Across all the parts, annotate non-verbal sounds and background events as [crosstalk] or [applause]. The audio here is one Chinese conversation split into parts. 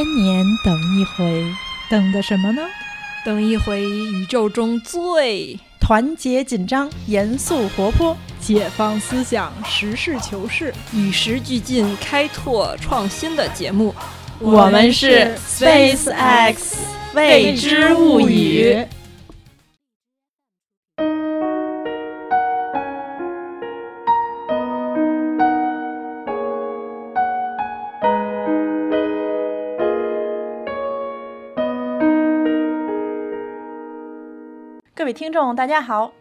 千年等一回，等的什么呢？等一回宇宙中最团结紧张、严肃活泼、解放思想、实事求是、与时俱进、开拓创新的节目。我们是 Space X 未知物语。位听众，大家好。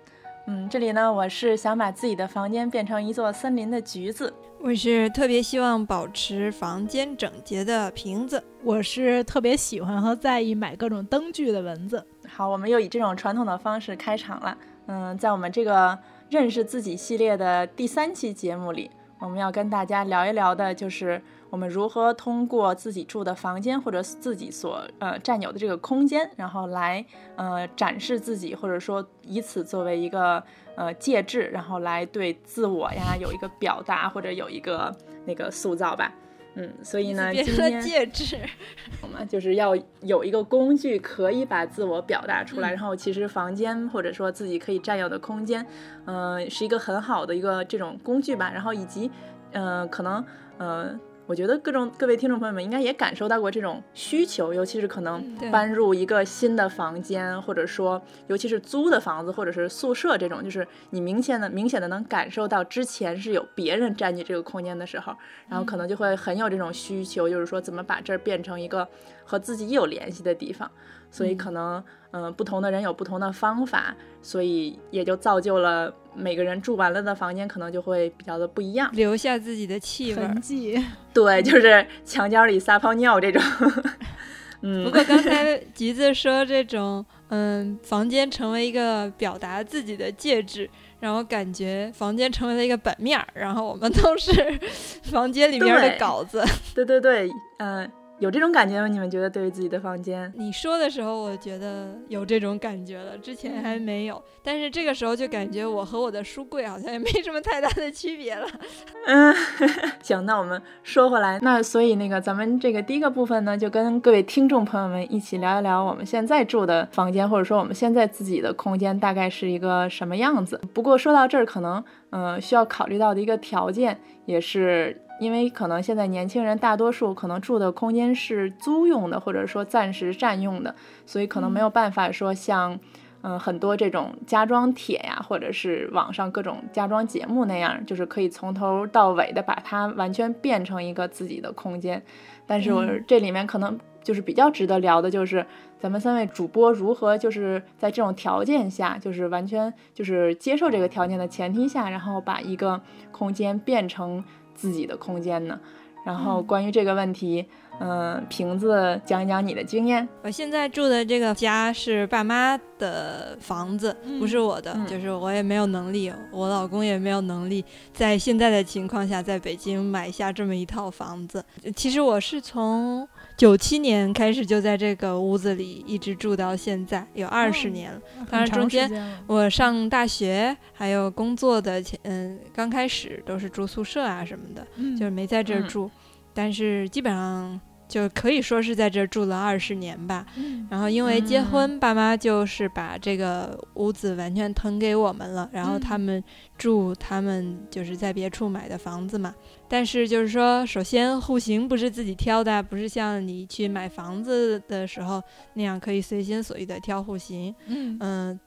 嗯，这里呢，我是想把自己的房间变成一座森林的橘子。我是特别希望保持房间整洁的瓶子。我是特别喜欢和在意买各种灯具的蚊子。好，我们又以这种传统的方式开场了。嗯，在我们这个认识自己系列的第三期节目里，我们要跟大家聊一聊的就是。我们如何通过自己住的房间或者自己所呃占有的这个空间，然后来呃展示自己，或者说以此作为一个呃介质，然后来对自我呀有一个表达或者有一个那个塑造吧。嗯，所以呢，今天戒指，我们就是要有一个工具可以把自我表达出来。然后其实房间或者说自己可以占有的空间，嗯，是一个很好的一个这种工具吧。然后以及嗯，可能嗯。我觉得各种各位听众朋友们应该也感受到过这种需求，尤其是可能搬入一个新的房间，或者说尤其是租的房子或者是宿舍这种，就是你明显的明显的能感受到之前是有别人占据这个空间的时候，然后可能就会很有这种需求，就是说怎么把这儿变成一个和自己有联系的地方。所以可能，嗯，不同的人有不同的方法，所以也就造就了每个人住完了的房间可能就会比较的不一样，留下自己的气味痕迹。[laughs] 对，就是墙角里撒泡尿这种。[laughs] 嗯。不过刚才 [laughs] 橘子说这种，嗯，房间成为一个表达自己的介质，然后感觉房间成为了一个版面儿，然后我们都是房间里面的稿子。对对对，嗯。有这种感觉吗？你们觉得对于自己的房间？你说的时候，我觉得有这种感觉了，之前还没有。但是这个时候就感觉我和我的书柜好像也没什么太大的区别了。嗯，[laughs] 行，那我们说回来，那所以那个咱们这个第一个部分呢，就跟各位听众朋友们一起聊一聊我们现在住的房间，或者说我们现在自己的空间大概是一个什么样子。不过说到这儿，可能嗯需要考虑到的一个条件也是。因为可能现在年轻人大多数可能住的空间是租用的，或者说暂时占用的，所以可能没有办法说像，嗯，很多这种家装帖呀，或者是网上各种家装节目那样，就是可以从头到尾的把它完全变成一个自己的空间。但是我这里面可能就是比较值得聊的，就是咱们三位主播如何就是在这种条件下，就是完全就是接受这个条件的前提下，然后把一个空间变成。自己的空间呢？然后关于这个问题，嗯，瓶子讲一讲你的经验。我现在住的这个家是爸妈的房子，不是我的，就是我也没有能力，我老公也没有能力，在现在的情况下，在北京买下这么一套房子。其实我是从九七年开始就在这个屋子里一直住到现在，有二十年了。当然中间我上大学还有工作的前，嗯，刚开始都是住宿舍啊什么的，就是没在这儿住。但是基本上就可以说是在这住了二十年吧。然后因为结婚，爸妈就是把这个屋子完全腾给我们了，然后他们住他们就是在别处买的房子嘛。但是就是说，首先户型不是自己挑的，不是像你去买房子的时候那样可以随心所欲的挑户型。嗯，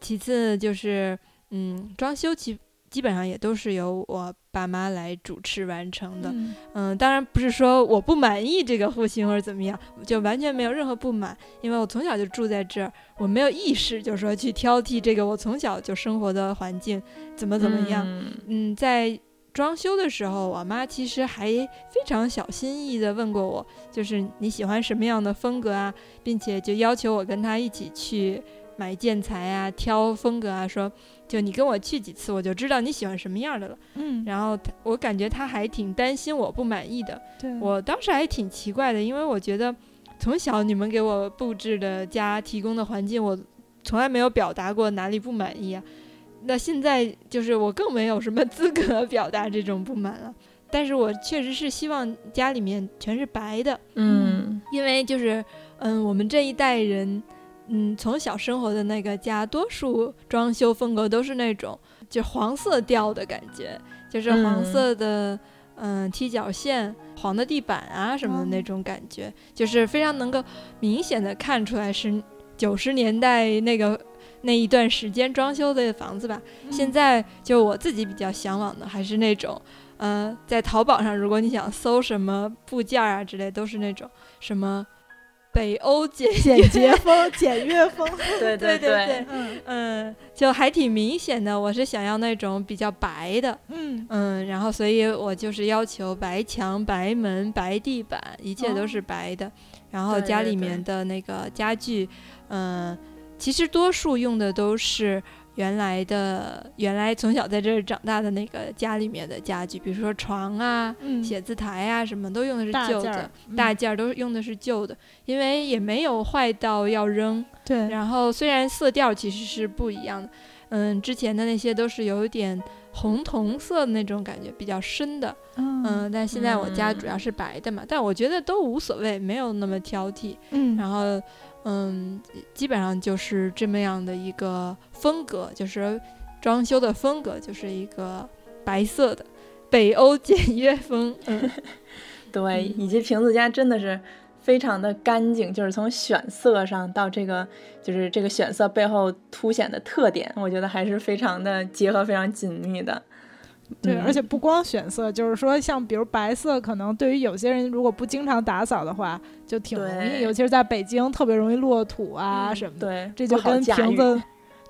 其次就是嗯，装修其。基本上也都是由我爸妈来主持完成的，嗯，当然不是说我不满意这个户型或者怎么样，就完全没有任何不满，因为我从小就住在这儿，我没有意识就是说去挑剔这个我从小就生活的环境怎么怎么样，嗯，在装修的时候，我妈其实还非常小心翼翼地问过我，就是你喜欢什么样的风格啊，并且就要求我跟她一起去买建材啊，挑风格啊，说。就你跟我去几次，我就知道你喜欢什么样的了。嗯，然后他，我感觉他还挺担心我不满意的。对我当时还挺奇怪的，因为我觉得从小你们给我布置的家提供的环境，我从来没有表达过哪里不满意啊。那现在就是我更没有什么 [laughs] 资格表达这种不满了。但是我确实是希望家里面全是白的，嗯因为就是嗯，我们这一代人，嗯，从小生活的那个家，多数装修风格都是那种就黄色调的感觉，就是黄嗯色的。嗯，踢脚线、黄的地板啊什么的哦那种感觉，就是非常能够明显的看出来是九十年代那个那一段时间装修的房子吧。现在就我自己比较向往的还是那种，呃，在淘宝上，如果你想搜什么部件啊之类，都是那种什么北欧简 [laughs] 简洁风、简约风，[laughs] 对对对对，嗯嗯，就还挺明显的。我是想要那种比较白的，嗯嗯，然后所以我就是要求白墙、白门、白地板，一切都是白的。然后家里面的那个家具，嗯，其实多数用的都是原来的，原来从小在这儿长大的那个家里面的家具，比如说床啊、嗯，写字台啊，什么都用的是旧的大件儿，，都用的是旧的，因为也没有坏到要扔。对，然后虽然色调其实是不一样的，嗯，之前的那些都是有一点红铜色的那种感觉，比较深的，嗯嗯，但现在我家嗯主要是白的嘛，但我觉得都无所谓，没有那么挑剔。嗯，然后，嗯，基本上就是这么样的一个风格，就是装修的风格就是一个白色的北欧简约风，嗯，[laughs] 对，嗯以及瓶子家真的是非常的干净，就是从选色上到这个，就是这个选色背后凸显的特点，我觉得还是非常的结合非常紧密的。对，嗯而且不光选色，就是说像比如白色，可能对于有些人如果不经常打扫的话，就挺容易，尤其是在北京特别容易落土啊嗯什么的。对，这就跟瓶子，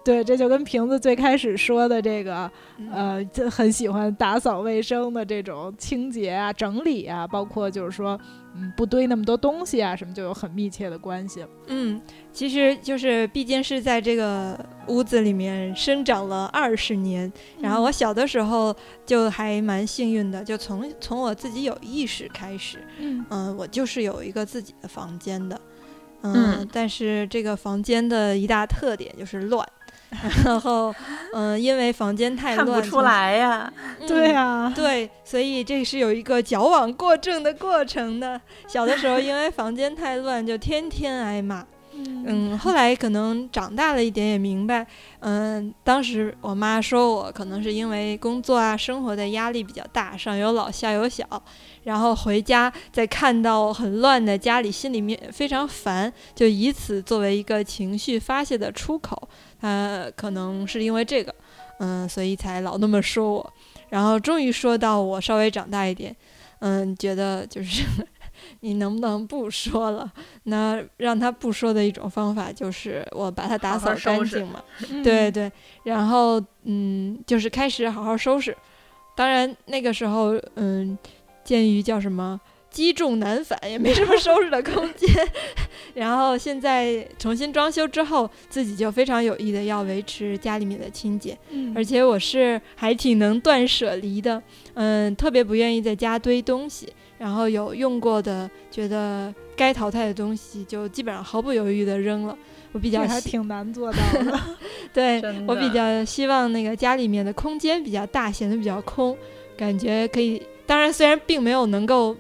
对，这就跟瓶子最开始说的这个，嗯。呃，就很喜欢打扫卫生的这种清洁啊、整理啊，包括就是说，嗯，不堆那么多东西啊，什么就有很密切的关系。嗯，其实就是毕竟是在这个屋子里面生长了二十年，然后我小的时候就还蛮幸运的，就从从我自己有意识开始，嗯。嗯，我就是有一个自己的房间的，嗯，嗯。但是这个房间的一大特点就是乱，然后嗯，因为房间太看乱，不出来呀。从，对呀啊，对，所以这是有一个矫枉过正的过程的。小的时候因为房间太乱，就天天挨骂。嗯，后来可能长大了一点，也明白，嗯，当时我妈说我可能是因为工作啊、生活的压力比较大，上有老下有小，然后回家再看到很乱的家里，心里面非常烦，就以此作为一个情绪发泄的出口。她可能是因为这个，嗯，所以才老那么说我。然后终于说到我稍微长大一点，嗯，觉得就是 [laughs] 你能不能不说了？那让他不说的一种方法就是我把它打扫干净嘛，嗯对对，然后嗯，就是开始好好收拾。当然那个时候，嗯，鉴于叫什么积重难返，也没什么收拾的空间。[laughs] 然后现在重新装修之后，自己就非常有意的要维持家里面的清洁，嗯而且我是还挺能断舍离的，嗯，特别不愿意在家堆东西，然后有用过的，觉得该淘汰的东西就基本上毫不犹豫的扔了。我比较还挺难做到的。[laughs] 对真我比较希望那个家里面的空间比较大，显得比较空，感觉可以。当然，虽然并没有能够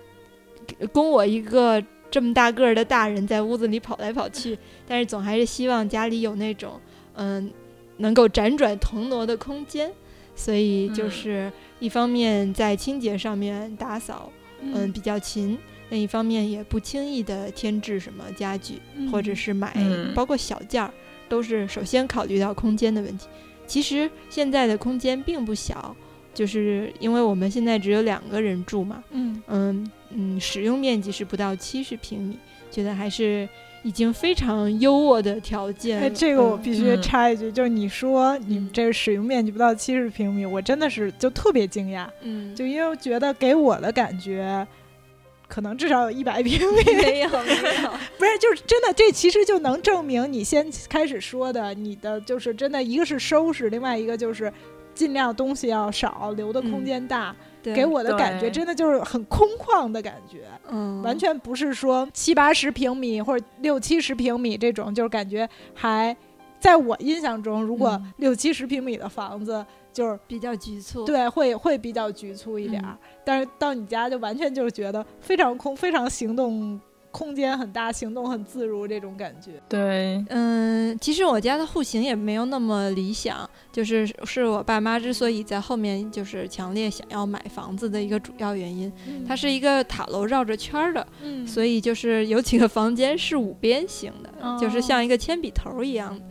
供我一个这么大个儿的大人在屋子里跑来跑去，[laughs] 但是总还是希望家里有那种嗯能够辗转腾挪的空间。所以就嗯是一方面在清洁上面打扫，嗯比较勤，另一方面也不轻易的添置什么家具。或者是买，嗯包括小件儿，都是首先考虑到空间的问题。其实现在的空间并不小，就是因为我们现在只有两个人住嘛，嗯嗯嗯，使用面积是不到七十平米，觉得还是已经非常优渥的条件了。哎，这个我嗯必须。嗯插一句，就是你说你这使用面积不到七十平米，我真的是就特别惊讶，嗯，就因为我觉得给我的感觉，可能至少有一百平米，没有没有，[laughs] 不是，就是真的，这其实就能证明你先开始说的，你的就是真的，一个是收拾，另外一个就是尽量东西要少，留的空嗯间大。对给我的感觉真的就是很空旷的感觉，嗯完全不是说七八十平米或者六七十平米这种，就是感觉还在我印象中，如果嗯六七十平米的房子，就是比较局促。对会会比较局促一点儿，嗯但是到你家就完全就是觉得非常空，非常行动空间很大，行动很自如这种感觉。对，嗯，其实我家的户型也没有那么理想，就是是我爸妈之所以在后面就是强烈想要买房子的一个主要原因。它是一个塔楼绕着圈儿的，嗯，所以就是有几个房间是五边形的，就是哦像一个铅笔头一样的。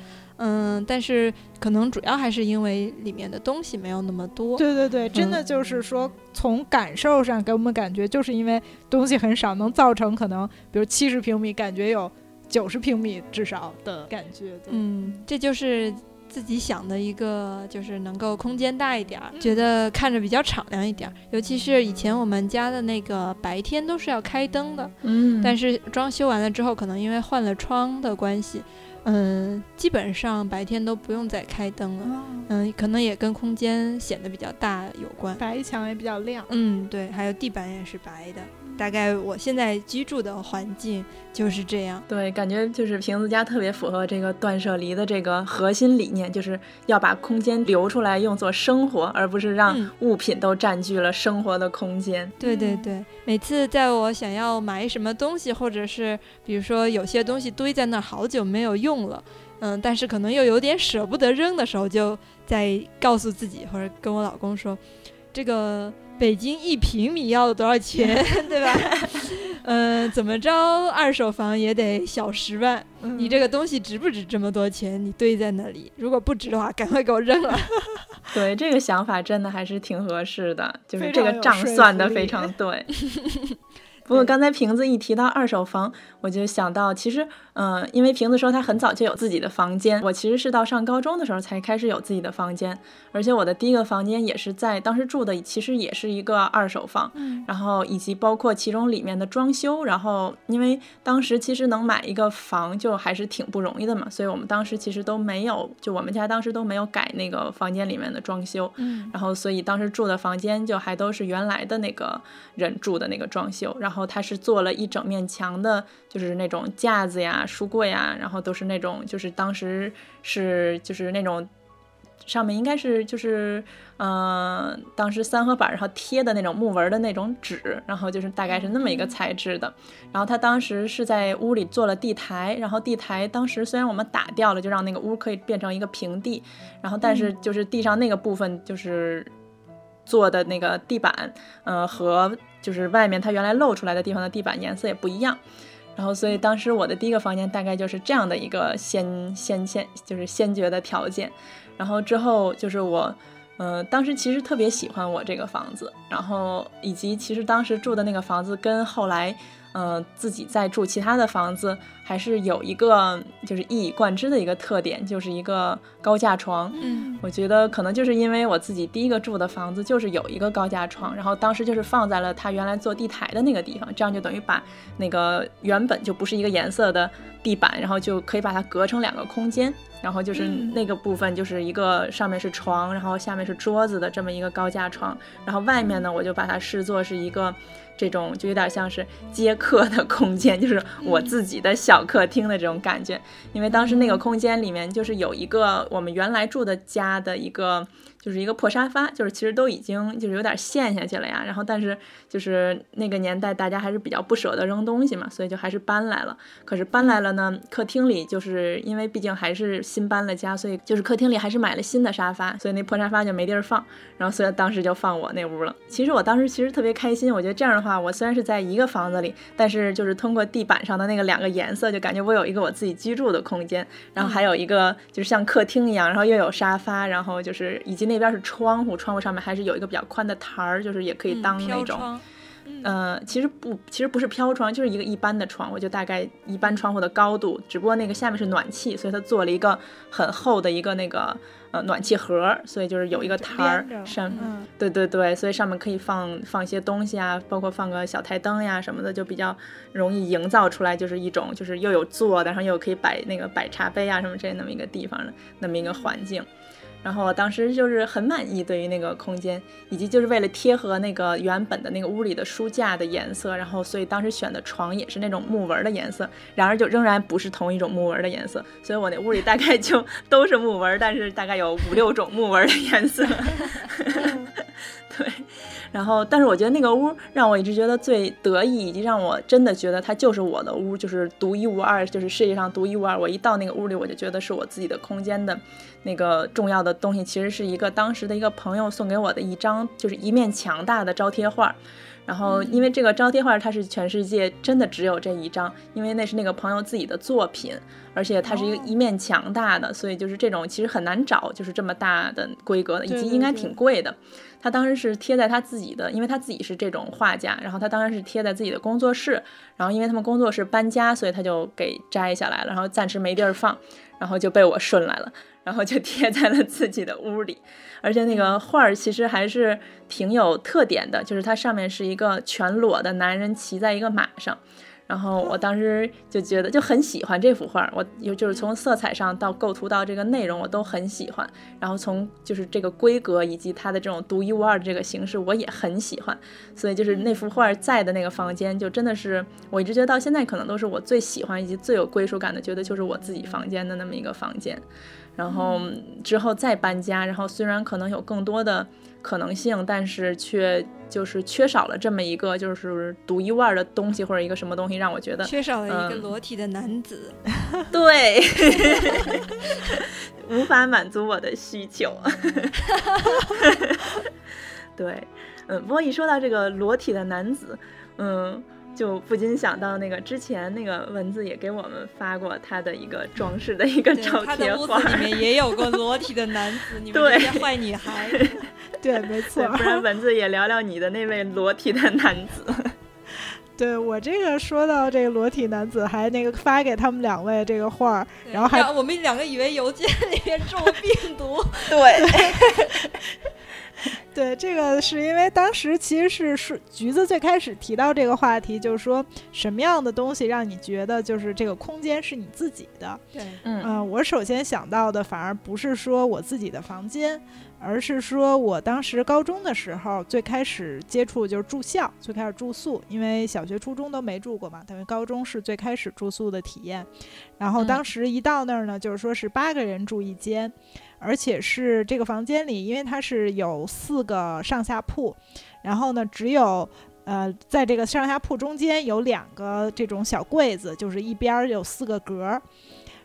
嗯，但是可能主要还是因为里面的东西没有那么多。对对对，真嗯的就是说，从感受上给我们感觉，就是因为东西很少，能造成可能比如七十平米，感觉有九十平米至少的感觉。嗯，这就是自己想的一个，就是能够空间大一点觉得看着比较敞亮一点儿。尤其是以前我们家的那个白天都是要开灯的，嗯，但是装修完了之后，可能因为换了窗的关系，嗯，基本上白天都不用再开灯了。哦嗯，可能也跟空间显得比较大有关。白墙也比较亮。嗯，对，还有地板也是白的。大概我现在居住的环境就是这样。对，感觉就是瓶子家特别符合这个断舍离的这个核心理念，就是要把空间留出来用作生活，而不是让嗯物品都占据了生活的空间。嗯对对对，每次在我想要买什么东西，或者是比如说有些东西堆在那儿好久没有用了，嗯，但是可能又有点舍不得扔的时候，就在告诉自己或者跟我老公说，这个北京一平米要多少钱，[laughs] 对吧？嗯，[laughs] 怎么着，二手房也得小十万，嗯你这个东西值不值这么多钱？你堆在那里，如果不值的话，赶快给我扔了。[laughs] 对，这个想法真的还是挺合适的，就是这个账算的非常对。不过刚才瓶子一提到二手房，我就想到，其实，嗯、因为瓶子说他很早就有自己的房间，我其实是到上高中的时候才开始有自己的房间，而且我的第一个房间也是在当时住的，其实也是一个二手房，嗯。然后以及包括其中里面的装修，然后因为当时其实能买一个房就还是挺不容易的嘛，所以我们当时其实都没有，就我们家当时都没有改那个房间里面的装修，嗯。然后所以当时住的房间就还都是原来的那个人住的那个装修，然后他是做了一整面墙的，就是那种架子呀、书柜啊，然后都是那种就是当时是就是那种。上面应该是就是，嗯、当时三合板，然后贴的那种木纹的那种纸，然后就是大概是那么一个材质的。然后他当时是在屋里做了地台，然后地台当时虽然我们打掉了，就让那个屋可以变成一个平地，然后但是就是地上那个部分就是做的那个地板，呃，和就是外面它原来露出来的地方的地板颜色也不一样。然后，所以当时我的第一个房间大概就是这样的一个先先先就是先决的条件。然后之后就是我，嗯，当时其实特别喜欢我这个房子，然后以及其实当时住的那个房子跟后来，呃，自己在住其他的房子还是有一个就是一以贯之的一个特点，就是一个高架床。嗯我觉得可能就是因为我自己第一个住的房子就是有一个高架床，然后当时就是放在了它原来做地台的那个地方，这样就等于把那个原本就不是一个颜色的地板，然后就可以把它隔成两个空间，然后就是嗯那个部分就是一个上面是床，然后下面是桌子的这么一个高架床，然后外面呢我就把它视作是一个。这种就有点像是接客的空间，就是我自己的小客厅的这种感觉。因为当时那个空间里面就是有一个我们原来住的家的一个，就是一个破沙发，就是其实都已经就是有点陷下去了呀。然后但是就是那个年代大家还是比较不舍得扔东西嘛，所以就还是搬来了。可是搬来了呢，客厅里就是因为毕竟还是新搬了家，所以就是客厅里还是买了新的沙发，所以那破沙发就没地儿放。然后所以当时就放我那屋了。其实我当时其实特别开心，我觉得这样的话，我虽然是在一个房子里，但是就是通过地板上的那个两个颜色，就感觉我有一个我自己居住的空间，然后还有一个就是像客厅一样，然后又有沙发，然后就是以及那边是窗户，窗户上面还是有一个比较宽的台儿，就是也可以嗯当那种。嗯呃，其实不，其实不是飘窗，就是一个一般的窗户，就大概一般窗户的高度，只不过那个下面是暖气，所以它做了一个很厚的一个那个呃暖气盒儿，所以就是有一个台儿上，嗯对对对，所以上面可以放放一些东西啊，包括放个小台灯呀什么的，就比较容易营造出来，就是一种就是又有坐的，然后又可以摆那个摆茶杯啊什么这那么一个地方的那么一个环境。然后我当时就是很满意对于那个空间，以及就是为了贴合那个原本的那个屋里的书架的颜色，然后所以当时选的床也是那种木纹的颜色。然而就仍然不是同一种木纹的颜色，所以我那屋里大概就 [laughs] 都是木纹，但是大概有五六种木纹的颜色。[laughs] 对。然后，但是我觉得那个屋让我一直觉得最得意，以及让我真的觉得它就是我的屋，就是独一无二，就是世界上独一无二。我一到那个屋里，我就觉得是我自己的空间的那个重要的东西，其实是一个当时的一个朋友送给我的一张，就是一面墙大的招贴画。然后，因为这个招贴画它是全世界真的只有这一张，因为那是那个朋友自己的作品，而且它是一个一面墙大的，所以就是这种其实很难找，就是这么大的规格的，以及应该挺贵的。他当时是贴在他自己的，因为他自己是这种画家，然后他当然是贴在自己的工作室，然后因为他们工作室搬家，所以他就给摘下来了，然后暂时没地儿放，然后就被我顺来了，[laughs] 然后就贴在了自己的屋里，[laughs] 而且那个画儿其实还是挺有特点的，就是它上面是一个全裸的男人骑在一个马上。然后我当时就觉得就很喜欢这幅画，我有就是从色彩上到构图到这个内容我都很喜欢，然后从就是这个规格以及它的这种独一无二的这个形式我也很喜欢，所以就是那幅画在的那个房间就真的是我一直觉得到现在可能都是我最喜欢以及最有归属感的，觉得就是我自己房间的那么一个房间。然后之后再搬家，然后虽然可能有更多的可能性，但是却就是缺少了这么一个就是独一无二的东西或者一个什么东西，让我觉得缺少了一个裸体的男子 [laughs] [laughs] 对，[laughs] 无法满足我的需求。对，嗯，不过一说到这个裸体的男子，嗯。就不禁想到那个之前那个蚊子也给我们发过他的一个装饰的一个照片画，里面也有个裸体的男子，[laughs] 你们这些坏女孩。[laughs] 对，没错。不然蚊子也聊聊你的那位裸体的男子。[laughs] 对我这个说到这个裸体男子，还那个发给他们两位这个画，然后还我们两个以为邮件里面中了病毒。对。[laughs] 对，这个是因为当时其实是是橘子最开始提到这个话题，就是说什么样的东西让你觉得就是这个空间是你自己的。对，嗯，我首先想到的反而不是说我自己的房间，而是说我当时高中的时候最开始接触就是住校，最开始住宿，因为小学、初中都没住过嘛，等于高中是最开始住宿的体验。然后当时一到那儿呢，就是说是八个人住一间。而且是这个房间里，因为它是有四个上下铺，然后呢，只有呃，在这个上下铺中间有两个这种小柜子，就是一边有四个格儿，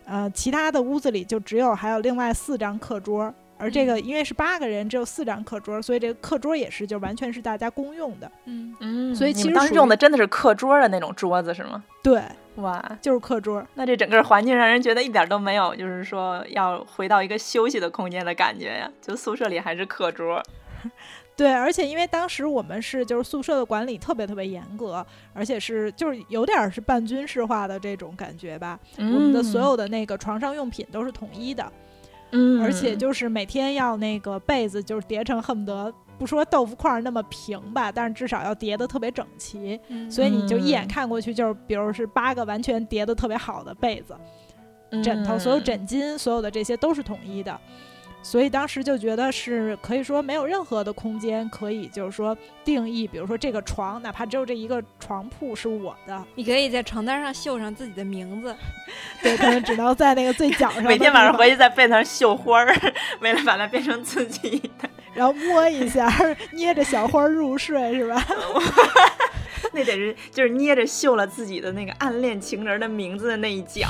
呃，其他的屋子里就只有还有另外四张课桌，而这个因为是八个人，只有四张课桌，所以这个课桌也是就完全是大家公用的。嗯嗯，所以其实当时用的真的是课桌的那种桌子是吗？对。哇，就是课桌，那这整个环境让人觉得一点都没有，就是说要回到一个休息的空间的感觉呀。就宿舍里还是课桌，[laughs] 对，而且因为当时我们是就是宿舍的管理特别特别严格，而且是就是有点是半军事化的这种感觉吧。我们的所有的那个床上用品都是统一的，嗯，而且就是每天要那个被子就是叠成恨不得。不说豆腐块那么平吧，但是至少要叠的特别整齐，所以你就一眼看过去就是，比如是八个完全叠的特别好的被子、枕头，所有枕巾，所有的这些都是统一的，所以当时就觉得是可以说没有任何的空间可以就是说定义，比如说这个床，哪怕只有这一个床铺是我的，你可以在床单上绣上自己的名字，[laughs] 对，可能只能在那个最角上，每天晚上回去在被子上绣花儿，[laughs] 为了把它变成自己的。然后摸一下，[laughs] 捏着小花入睡是吧？[laughs] 那得是就是捏着绣了自己的那个暗恋情人的名字的那一角。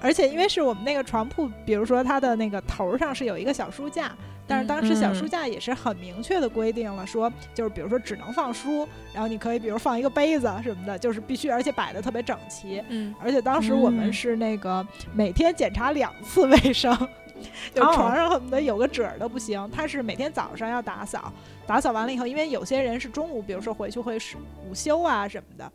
而且因为是我们那个床铺，比如说它的那个头上是有一个小书架，但是当时小书架也是很明确的规定了，说就是比如说只能放书，然后你可以比如放一个杯子什么的，就是必须而且摆的特别整齐。嗯，而且当时我们是那个每天检查两次卫生。就床上恨不得有个褶儿都不行，他是每天早上要打扫，打扫完了以后，因为有些人是中午，比如说回去会午休啊什么的，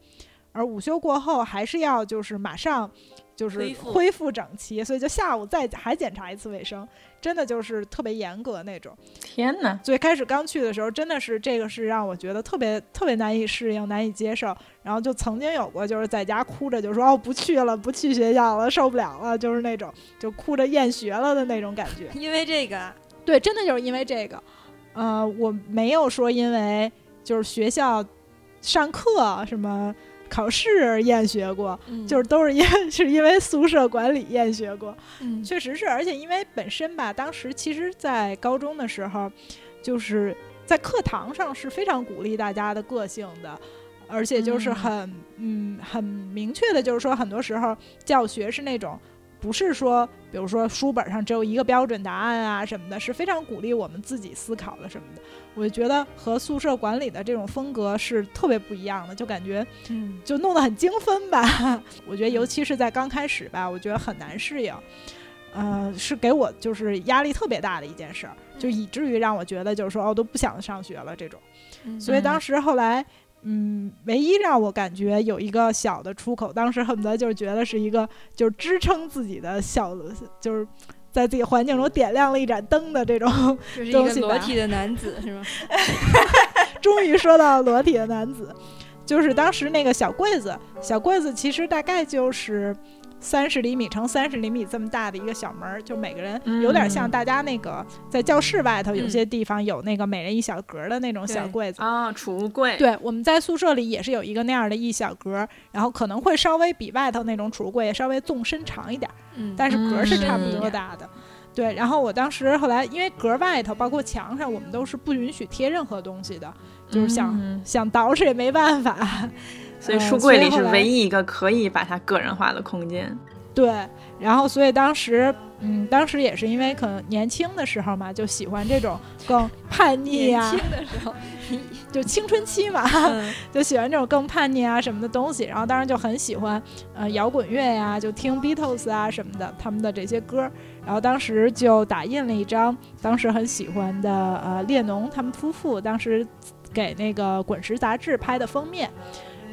而午休过后还是要就是马上就是恢复整齐，所以就下午再还检查一次卫生，真的就是特别严格那种。天哪！最开始刚去的时候，真的是这个是让我觉得特别特别难以适应、难以接受。然后就曾经有过，就是在家哭着就说哦不去了，不去学校了，受不了了，就是那种就哭着厌学了的那种感觉。[laughs] 因为这个啊，对，真的就是因为这个，呃，我没有说因为就是学校上课什么考试厌学过，嗯就是都是因 [laughs] 是因为宿舍管理厌学过。嗯确实是，而且因为本身吧，当时其实，在高中的时候，就是在课堂上是非常鼓励大家的个性的，而且就是嗯很嗯很明确的，就是说很多时候教学是那种。不是说，比如说书本上只有一个标准答案啊什么的，是非常鼓励我们自己思考的什么的。我就觉得和宿舍管理的这种风格是特别不一样的，就感觉嗯就弄得很精分吧。[laughs] 我觉得尤其是在刚开始吧，我觉得很难适应。呃，是给我就是压力特别大的一件事儿，就以至于让我觉得就是说哦都不想上学了这种。嗯所以当时后来，嗯，唯一让我感觉有一个小的出口，当时恨不得就是觉得是一个就是支撑自己的小，就是在自己环境中点亮了一盏灯的这种。就是一个东西裸体的男子是吗？[laughs] [laughs] 终于说到裸体的男子，就是当时那个小柜子，小柜子其实大概就是三十厘米乘三十厘米这么大的一个小门儿，就每个人有点像嗯大家那个在教室外头有嗯些地方有那个每人一小格儿的那种小柜子。啊，储物柜。对，我们在宿舍里也是有一个那样的一小格儿，然后可能会稍微比外头那种储物柜稍微纵深长一点但是格儿是差不嗯多大的。对，然后我当时后来因为格儿外头包括墙上，我们都是不允许贴任何东西的，就是想、嗯想捯饬也没办法。所以呃书柜里是唯一一个可以把它个人化的空间。对，然后所以当时，嗯，当时也是因为可能年轻的时候嘛，就喜欢这种更叛逆年、轻的时候，[laughs] 就青春期嘛，嗯就喜欢这种更叛逆啊什么的东西。然后当时就很喜欢，呃，摇滚乐呀、就听 Beatles 啊什么的，他们的这些歌。然后当时就打印了一张当时很喜欢的呃列侬他们夫妇当时给那个《滚石》杂志拍的封面。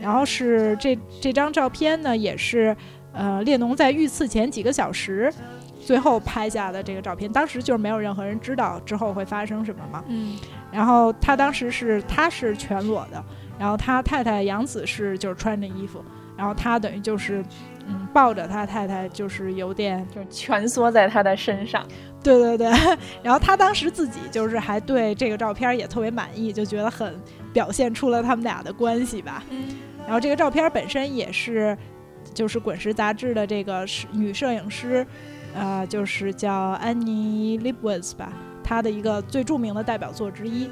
然后是这这张照片呢，也是呃列侬在遇刺前几个小时。最后拍下的这个照片，当时就是没有任何人知道之后会发生什么嘛。嗯然后他当时是他是全裸的，然后他太太杨子是就是穿着衣服，然后他等于就是嗯抱着他太太，就是有点就是蜷缩在他的身上。对 [laughs] 对对，[laughs] 然后他当时自己就是还对这个照片也特别满意，就觉得很表现出了他们俩的关系吧。嗯然后这个照片本身也是就是《滚石》杂志的这个是女摄影师，呃，就是叫安妮·利布斯吧，她的一个最著名的代表作之一。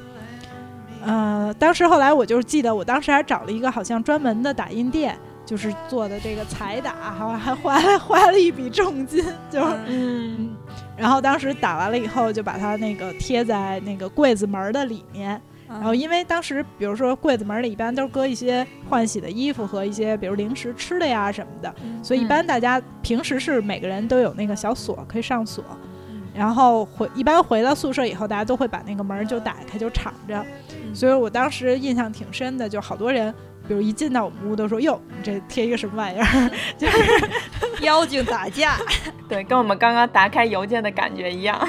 呃，当时后来我就是记得，我当时还找了一个好像专门的打印店，就是做的这个彩打，还还花了花了一笔重金，就是嗯，然后当时打完了以后，就把它那个贴在那个柜子门的里面。然后因为当时，比如说柜子门里一般都是搁一些换洗的衣服和一些比如零食吃的呀什么的，嗯所以一般大家平时是每个人都有那个小锁可以上锁。然后回一般回到宿舍以后，大家都会把那个门就打开就敞着，嗯所以我当时印象挺深的，就好多人，比如一进到我们屋都说：“哟，你这贴一个什么玩意儿？” [laughs] 就是 [laughs] 妖精打架，对，跟我们刚刚打开邮件的感觉一样。[laughs]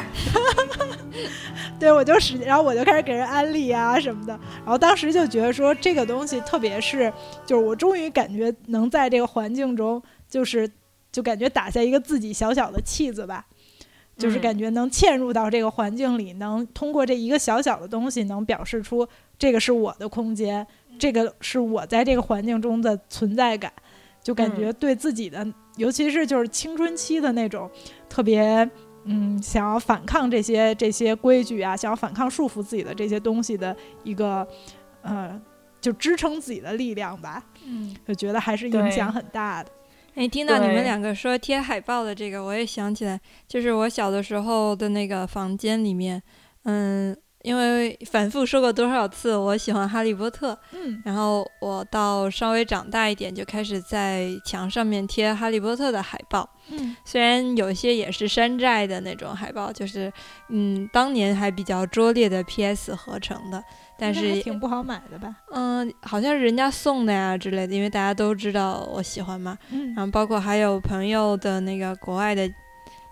[laughs] 对，我就使，然后我就开始给人安利啊什么的，然后当时就觉得说这个东西，特别是就是我终于感觉能在这个环境中，就是就感觉打下一个自己小小的气子吧，就是嗯。感觉能嵌入到这个环境里，能通过这一个小小的东西，能表示出这个是我的空间，这个是我在这个环境中的存在感，就感觉对自己的，尤其是就是青春期的那种特别。嗯，想要反抗这些这些规矩啊，想要反抗束缚自己的这些东西的一个，呃，就支撑自己的力量吧，嗯。我觉得还是影响很大的。哎，听到你们两个说贴海报的这个，我也想起来，就是我小的时候的那个房间里面，嗯，因为反复说过多少次我喜欢哈利波特，嗯，然后我到稍微长大一点就开始在墙上面贴哈利波特的海报，嗯，虽然有些也是山寨的那种海报，就是嗯当年还比较拙劣的 PS 合成的，但是挺不好买的吧？嗯好像是人家送的呀之类的，因为大家都知道我喜欢嘛，嗯。然后包括还有朋友的那个国外的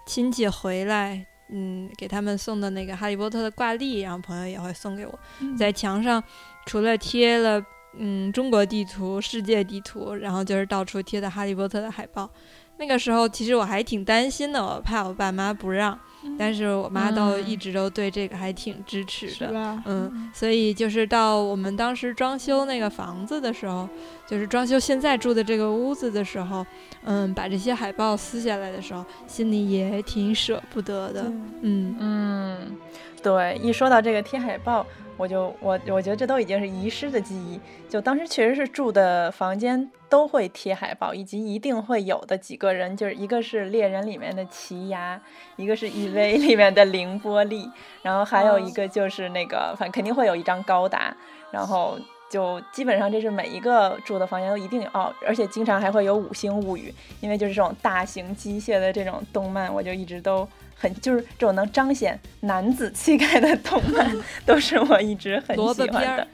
亲戚回来，嗯，给他们送的那个哈利波特的挂历，然后朋友也会送给我。嗯在墙上除了贴了嗯中国地图、世界地图，然后就是到处贴的哈利波特的海报。那个时候其实我还挺担心的，我怕我爸妈不让，但是我妈都嗯一直都对这个还挺支持的。是吧？嗯，所以就是到我们当时装修那个房子的时候，就是装修现在住的这个屋子的时候，嗯，把这些海报撕下来的时候，心里也挺舍不得的。嗯嗯，对，一说到这个贴海报，我就我我觉得这都已经是遗失的记忆。就当时确实是住的房间都会贴海报，以及一定会有的几个人，就是一个是猎人里面的奇牙，一个是 EV 里面的凌波丽，然后还有一个就是那个，反正肯定会有一张高达，然后。就基本上这是每一个住的房间都一定有哦，而且经常还会有《五星物语》，因为就是这种大型机械的这种动漫，我就一直都很就是这种能彰显男子气概的动漫，[laughs] 都是我一直很喜欢的。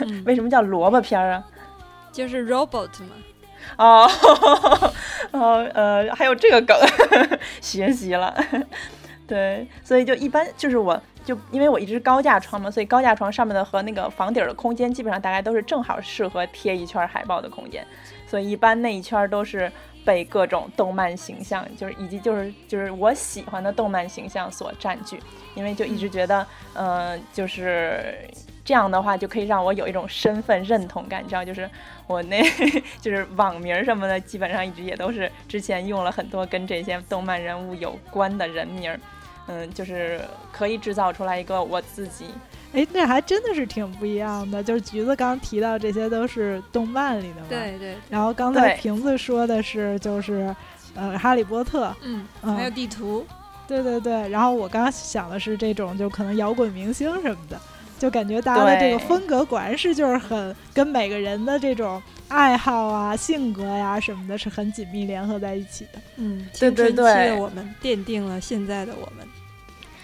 嗯为什么叫萝卜片儿啊？就是 robot 嘛。哦哦呃，还有这个梗，学习了。对，所以就一般就是我就因为我一直是高架床嘛，所以高架床上面的和那个房顶儿的空间基本上大概都是正好适合贴一圈儿海报的空间，所以一般那一圈都是被各种动漫形象，就是以及就是就是我喜欢的动漫形象所占据，因为就一直觉得，呃，就是这样的话就可以让我有一种身份认同感，你知道，就是我那 [laughs] 就是网名什么的，基本上一直也都是之前用了很多跟这些动漫人物有关的人名。嗯，就是可以制造出来一个我自己，哎，那还真的是挺不一样的。就是橘子刚刚提到这些都是动漫里的嘛，。对对，然后刚才瓶子说的是就是，呃，哈利波特，嗯，嗯还有地图。对对对。然后我刚刚想的是这种，就可能摇滚明星什么的，就感觉大家的这个风格果然是就是很跟每个人的这种爱好啊、性格呀、什么的，是很紧密联合在一起的。嗯，对对青春期的对我们奠定了现在的我们。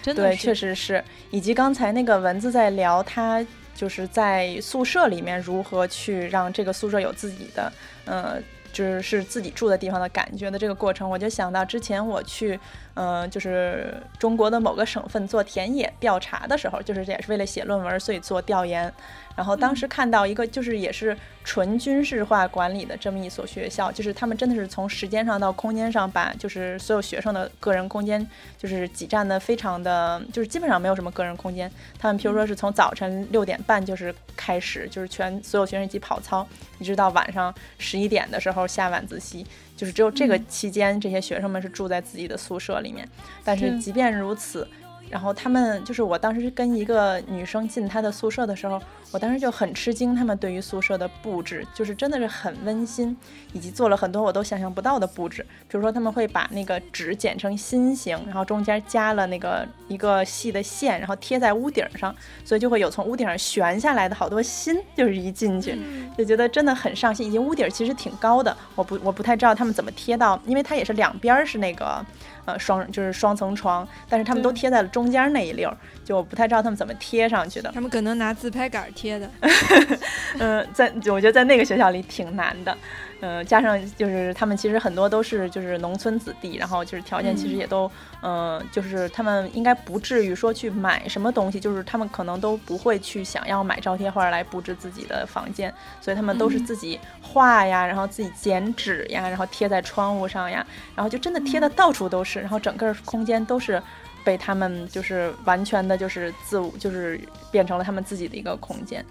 真的是确实是。以及刚才那个蚊子在聊，他就是在宿舍里面如何去让这个宿舍有自己的，呃，就是是自己住的地方的感觉的这个过程，我就想到之前我去，呃，就是中国的某个省份做田野调查的时候，就是也是为了写论文，所以做调研。然后当时看到一个，就是也是纯军事化管理的这么一所学校，就是他们真的是从时间上到空间上，把就是所有学生的个人空间就是挤占的非常的，就是基本上没有什么个人空间。他们譬如说是从早晨六点半就是开始，就是全所有学生一起跑操，一直到晚上十一点的时候下晚自习，就是只有这个期间，这些学生们是住在自己的宿舍里面。但是是即便如此，然后他们就是我当时跟一个女生进她的宿舍的时候，我当时就很吃惊，他们对于宿舍的布置就是真的是很温馨，以及做了很多我都想象不到的布置。比如说他们会把那个纸剪成心形，然后中间加了那个一个细的线，然后贴在屋顶上，所以就会有从屋顶上悬下来的好多心，就是一进去就觉得真的很上心。以及屋顶其实挺高的，我不我不太知道他们怎么贴到，因为它也是两边儿是那个。呃，双就是双层床，但是他们都贴在了中间那一溜儿，就我不太知道他们怎么贴上去的。他们可能拿自拍杆儿贴的。[laughs] 嗯，在我觉得在那个学校里挺难的，嗯、加上就是他们其实很多都是就是农村子弟，然后就是条件其实也都，嗯、就是他们应该不至于说去买什么东西，就是他们可能都不会去想要买招贴画来布置自己的房间，所以他们都是嗯自己画呀，然后自己剪纸呀，然后贴在窗户上呀，然后就真的贴的到处都是，然后整个空间都是。被他们就是完全的，就是自我，就是变成了他们自己的一个空间。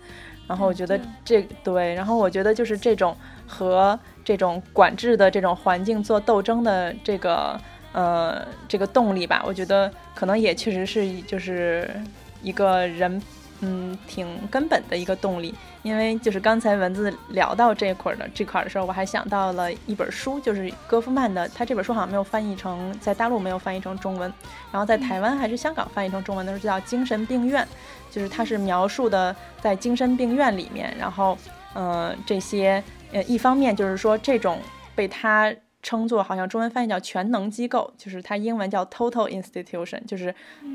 然后我觉得嗯这对，然后我觉得就是这种和这种管制的这种环境做斗争的这个呃这个动力吧，我觉得可能也确实是就是一个人嗯挺根本的一个动力。因为就是刚才文字聊到这块儿的这块儿的时候，我还想到了一本书，就是戈夫曼的，他这本书好像没有翻译成，在大陆没有翻译成中文，然后在台湾还是香港翻译成中文的时候叫《精神病院》，就是它是描述的在精神病院里面，然后呃这些呃一方面就是说这种被他。称作好像中文翻译叫全能机构，就是它英文叫 total institution，就是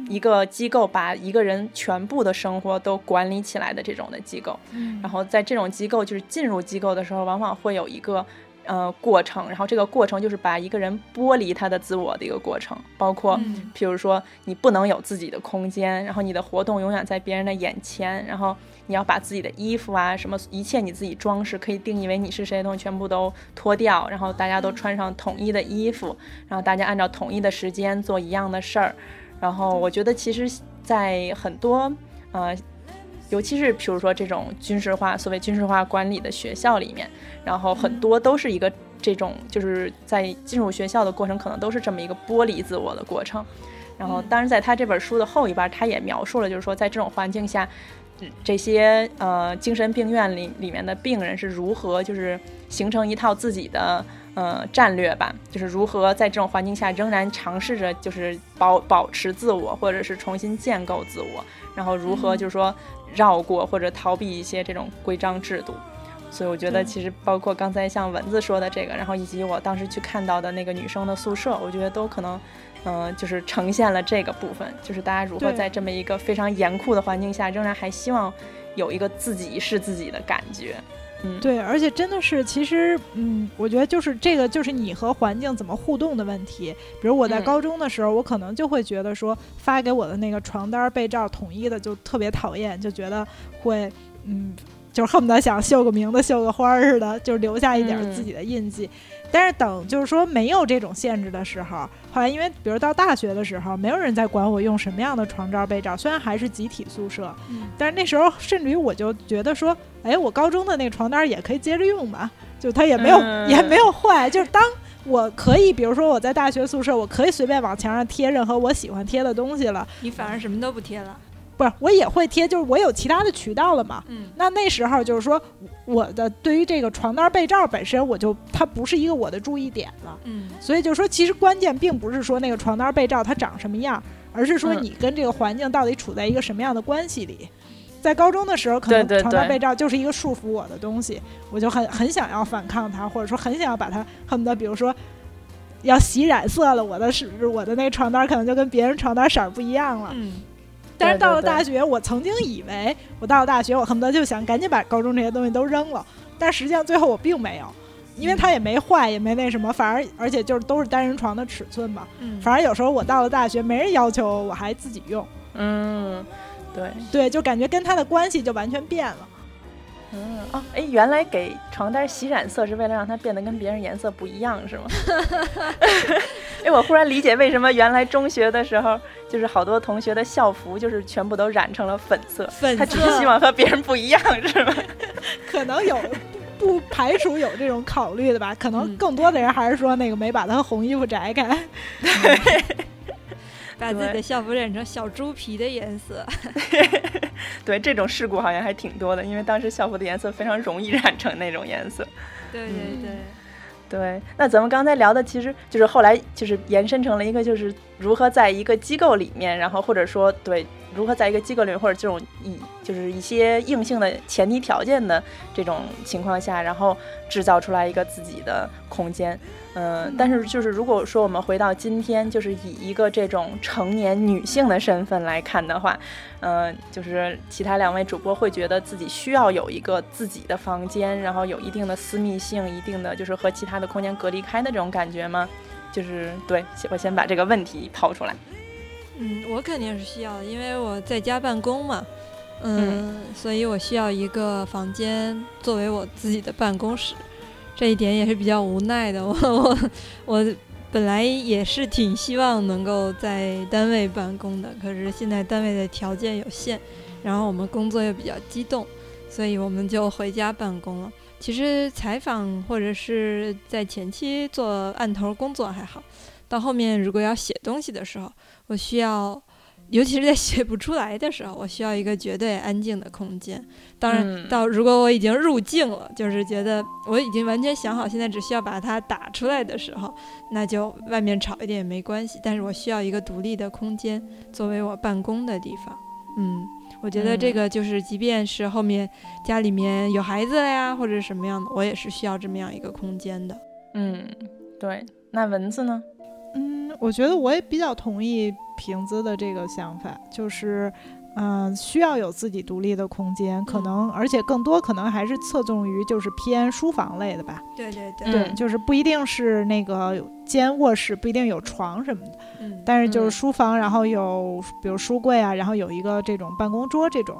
一个机构把一个人全部的生活都管理起来的这种的机构。然后在这种机构就是进入机构的时候，往往会有一个呃过程，然后这个过程就是把一个人剥离他的自我的一个过程，包括譬如说你不能有自己的空间，然后你的活动永远在别人的眼前，然后。你要把自己的衣服啊，什么一切你自己装饰可以定义为你是谁的东西全部都脱掉，然后大家都穿上统一的衣服，然后大家按照统一的时间做一样的事儿。然后我觉得其实，在很多呃，尤其是比如说这种军事化、所谓军事化管理的学校里面，然后很多都是一个这种就是在进入学校的过程，可能都是这么一个剥离自我的过程。然后，当然在他这本书的后一半，他也描述了，就是说在这种环境下。这些呃精神病院里里面的病人是如何就是形成一套自己的呃战略吧，就是如何在这种环境下仍然尝试着就是保保持自我，或者是重新建构自我，然后如何就是说绕过或者逃避一些这种规章制度。所以我觉得其实包括刚才像蚊子说的这个，然后以及我当时去看到的那个女生的宿舍，我觉得都可能。嗯，就是呈现了这个部分，就是大家如何在这么一个非常严酷的环境下，仍然还希望有一个自己是自己的感觉。嗯，对，而且真的是，其实，嗯，我觉得就是这个，就是你和环境怎么互动的问题。比如我在高中的时候，我可能就会觉得说，发给我的那个床单被罩统一的就特别讨厌，就觉得会，嗯，就是恨不得想绣个名字、绣个花儿似的，就留下一点自己的印记。但是等就是说没有这种限制的时候，后来因为比如到大学的时候，没有人在管我用什么样的床罩被罩，虽然还是集体宿舍，但是那时候甚至于我就觉得说，哎，我高中的那个床单也可以接着用嘛，就它也没有 [laughs] 也没有坏，就是当我可以，比如说我在大学宿舍，我可以随便往墙上贴任何我喜欢贴的东西了，你反而什么都不贴了。不是，我也会贴，就是我有其他的渠道了嘛。嗯，那那时候就是说，我的对于这个床单被罩本身，我就它不是一个我的注意点了。嗯，所以就是说，其实关键并不是说那个床单被罩它长什么样，而是说你跟这个环境到底处在一个什么样的关系里。在高中的时候，可能床单被罩就是一个束缚我的东西，我就很很想要反抗它，或者说很想要把它恨不得，比如说要洗染色了，我的是我的那个床单可能就跟别人床单色儿不一样了。嗯。[laughs] 但是到了大学，我曾经以为我到了大学，我恨不得就想赶紧把高中这些东西都扔了。但实际上最后我并没有，因为它也没坏，也没那什么，反而而且就是都是单人床的尺寸嘛。嗯。反而有时候我到了大学，没人要求我还自己用。嗯，对对，就感觉跟它的关系就完全变了。嗯哦，哎，原来给床单洗染色是为了让它变得跟别人颜色不一样，是吗？[laughs] 哎，我忽然理解为什么原来中学的时候，就是好多同学的校服就是全部都染成了粉色，粉他只是希望和别人不一样，是吗？[laughs] 可能有，不排除有这种考虑的吧。可能更多的人还是说那个没把他红衣服摘开。[laughs] 把自己的校服染成小猪皮的颜色，[laughs] 对这种事故好像还挺多的，因为当时校服的颜色非常容易 [laughs] 染成那种颜色。对对对，对。那咱们刚才聊的其实就是后来就是延伸成了一个，就是如何在一个机构里面，然后或者说对如何在一个机构里或者这种以就是一些硬性的前提条件的这种情况下，然后制造出来一个自己的空间。嗯，但是就是如果说我们回到今天，就是以一个这种成年女性的身份来看的话，嗯，就是其他两位主播会觉得自己需要有一个自己的房间，然后有一定的私密性，一定的就是和其他的空间隔离开的这种感觉吗？就是对我先把这个问题抛出来。嗯，我肯定是需要的，因为我在家办公嘛，嗯，所以我需要一个房间作为我自己的办公室。这一点也是比较无奈的，[laughs] 我我我本来也是挺希望能够在单位办公的，可是现在单位的条件有限，然后我们工作又比较激动，所以我们就回家办公了。其实采访或者是在前期做案头工作还好，到后面如果要写东西的时候，我需要尤其是在写不出来的时候，我需要一个绝对安静的空间。当然，嗯到如果我已经入境了，就是觉得我已经完全想好，现在只需要把它打出来的时候，那就外面吵一点也没关系。但是我需要一个独立的空间作为我办公的地方。嗯，我觉得这嗯个就是，即便是后面家里面有孩子了呀，或者什么样的，我也是需要这么样一个空间的。嗯，对。那蚊子呢？嗯，我觉得我也比较同意瓶子的这个想法，就是，嗯、需要有自己独立的空间，可嗯能而且更多可能还是侧重于就是偏书房类的吧。对对嗯对，就是不一定是那个间卧室，不一定有床什么的，嗯，但是就是嗯书房，然后有比如书柜啊，然后有一个这种办公桌这种。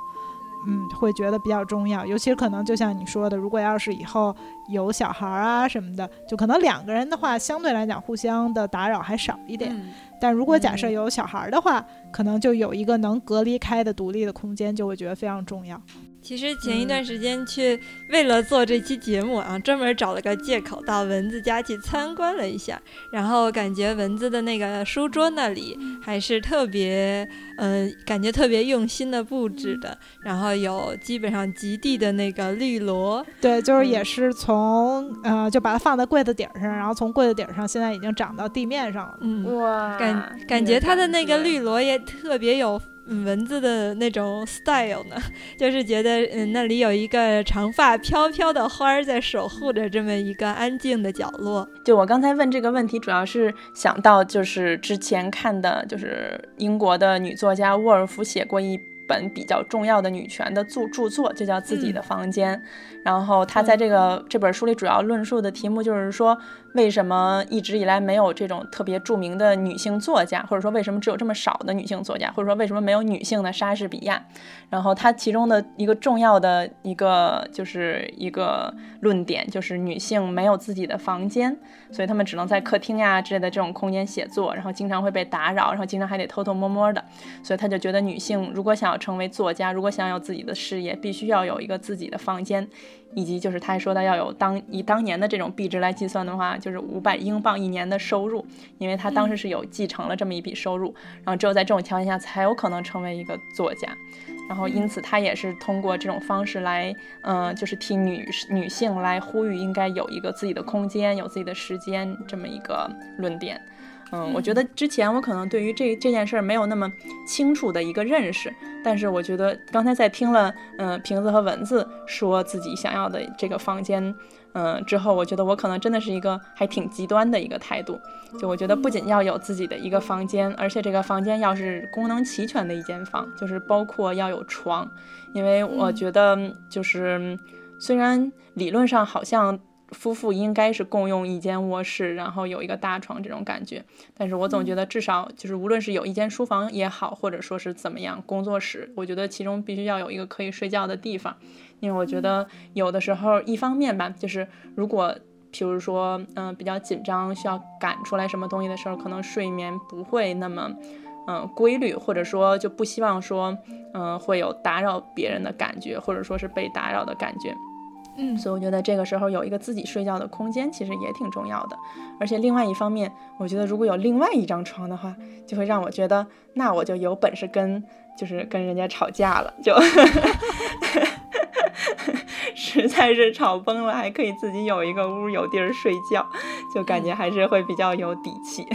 嗯，会觉得比较重要，尤其是可能就像你说的，如果要是以后有小孩儿啊什么的，就可能两个人的话，相对来讲互相的打扰还少一点。嗯但如果假设嗯有小孩儿的话，可能就有一个能隔离开的独立的空间，就会觉得非常重要。其实前一段时间去为了做这期节目啊，专门找了个借口到蚊子家去参观了一下，然后感觉蚊子的那个书桌那里还是特别，嗯、感觉特别用心的布置的，然后有基本上极地的那个绿萝，对，就是嗯。也是从、呃，就把它放在柜子顶儿上，然后从柜子顶儿上现在已经长到地面上了。嗯，哇，感感觉它的那个绿萝也特别有嗯蚊子的那种 [laughs] style 呢，[laughs] 就是觉得嗯那里有一个长发飘飘的花儿在守护着这么一个安静的角落。就我刚才问这个问题，主要是想到就是之前看的，就是英国的女作家沃尔夫写过一本比较重要的女权的著著作，就叫《自己的房间》。然后她在这个、这本书里主要论述的题目就是说，为什么一直以来没有这种特别著名的女性作家，或者说为什么只有这么少的女性作家，或者说为什么没有女性的莎士比亚？然后它其中的一个重要的一个就是一个论点，就是女性没有自己的房间。所以他们只能在客厅呀之类的这种空间写作，然后经常会被打扰，然后经常还得偷偷摸摸的。所以他就觉得女性如果想要成为作家，如果想要有自己的事业，必须要有一个自己的房间，以及就是他还说到要有当以当年的这种币值来计算的话，就是五百英镑一年的收入，因为他当时是有继承了这么一笔收入，然后只有在这种条件下才有可能成为一个作家。然后，因此他也是通过这种方式来，嗯、就是替女女性来呼吁，应该有一个自己的空间，有自己的时间这么一个论点。嗯，我觉得之前我可能对于这这件事儿没有那么清楚的一个认识，但是我觉得刚才在听了，嗯、瓶子和蚊子说自己想要的这个房间，嗯、之后，我觉得我可能真的是一个还挺极端的一个态度。就我觉得不仅要有自己的一个房间，而且这个房间要是功能齐全的一间房，就是包括要有床，因为我觉得就是虽然理论上好像夫妇应该是共用一间卧室，然后有一个大床这种感觉，但是我总觉得至少就是无论是有一间书房也好，或者说是怎么样工作室，我觉得其中必须要有一个可以睡觉的地方，因为我觉得有的时候一方面吧，就是如果。比如说，嗯、比较紧张，需要赶出来什么东西的时候，可能睡眠不会那么，嗯、规律，或者说就不希望说，嗯、会有打扰别人的感觉，或者说是被打扰的感觉。嗯所以我觉得这个时候有一个自己睡觉的空间，其实也挺重要的。而且另外一方面，我觉得如果有另外一张床的话，就会让我觉得，那我就有本事跟就是跟人家吵架了，就 [laughs] 实在是吵崩了，还可以自己有一个屋有地儿睡觉，就感觉还是会比较有底气。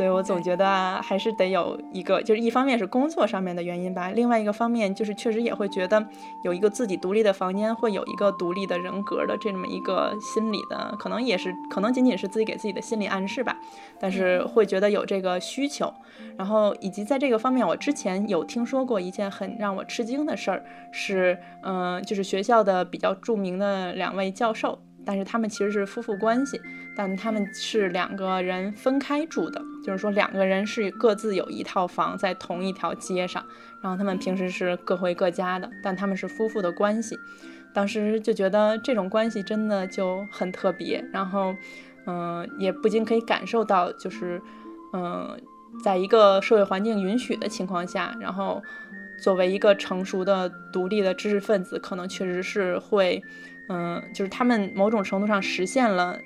所以我总觉得啊还是得有一个，就是一方面是工作上面的原因吧，另外一个方面就是确实也会觉得有一个自己独立的房间，会有一个独立的人格的这么一个心理的，可能也是可能仅仅是自己给自己的心理暗示吧，但是会觉得有这个需求。然后以及在这个方面，我之前有听说过一件很让我吃惊的事儿，是嗯、呃就是学校的比较著名的两位教授。但是他们其实是夫妇关系，但他们是两个人分开住的，就是说两个人是各自有一套房在同一条街上，然后他们平时是各回各家的，但他们是夫妇的关系。当时就觉得这种关系真的就很特别，然后，嗯、也不禁可以感受到，就是，嗯、在一个社会环境允许的情况下，然后作为一个成熟的、独立的知识分子，可能确实是会，嗯、就是他们某种程度上实现了，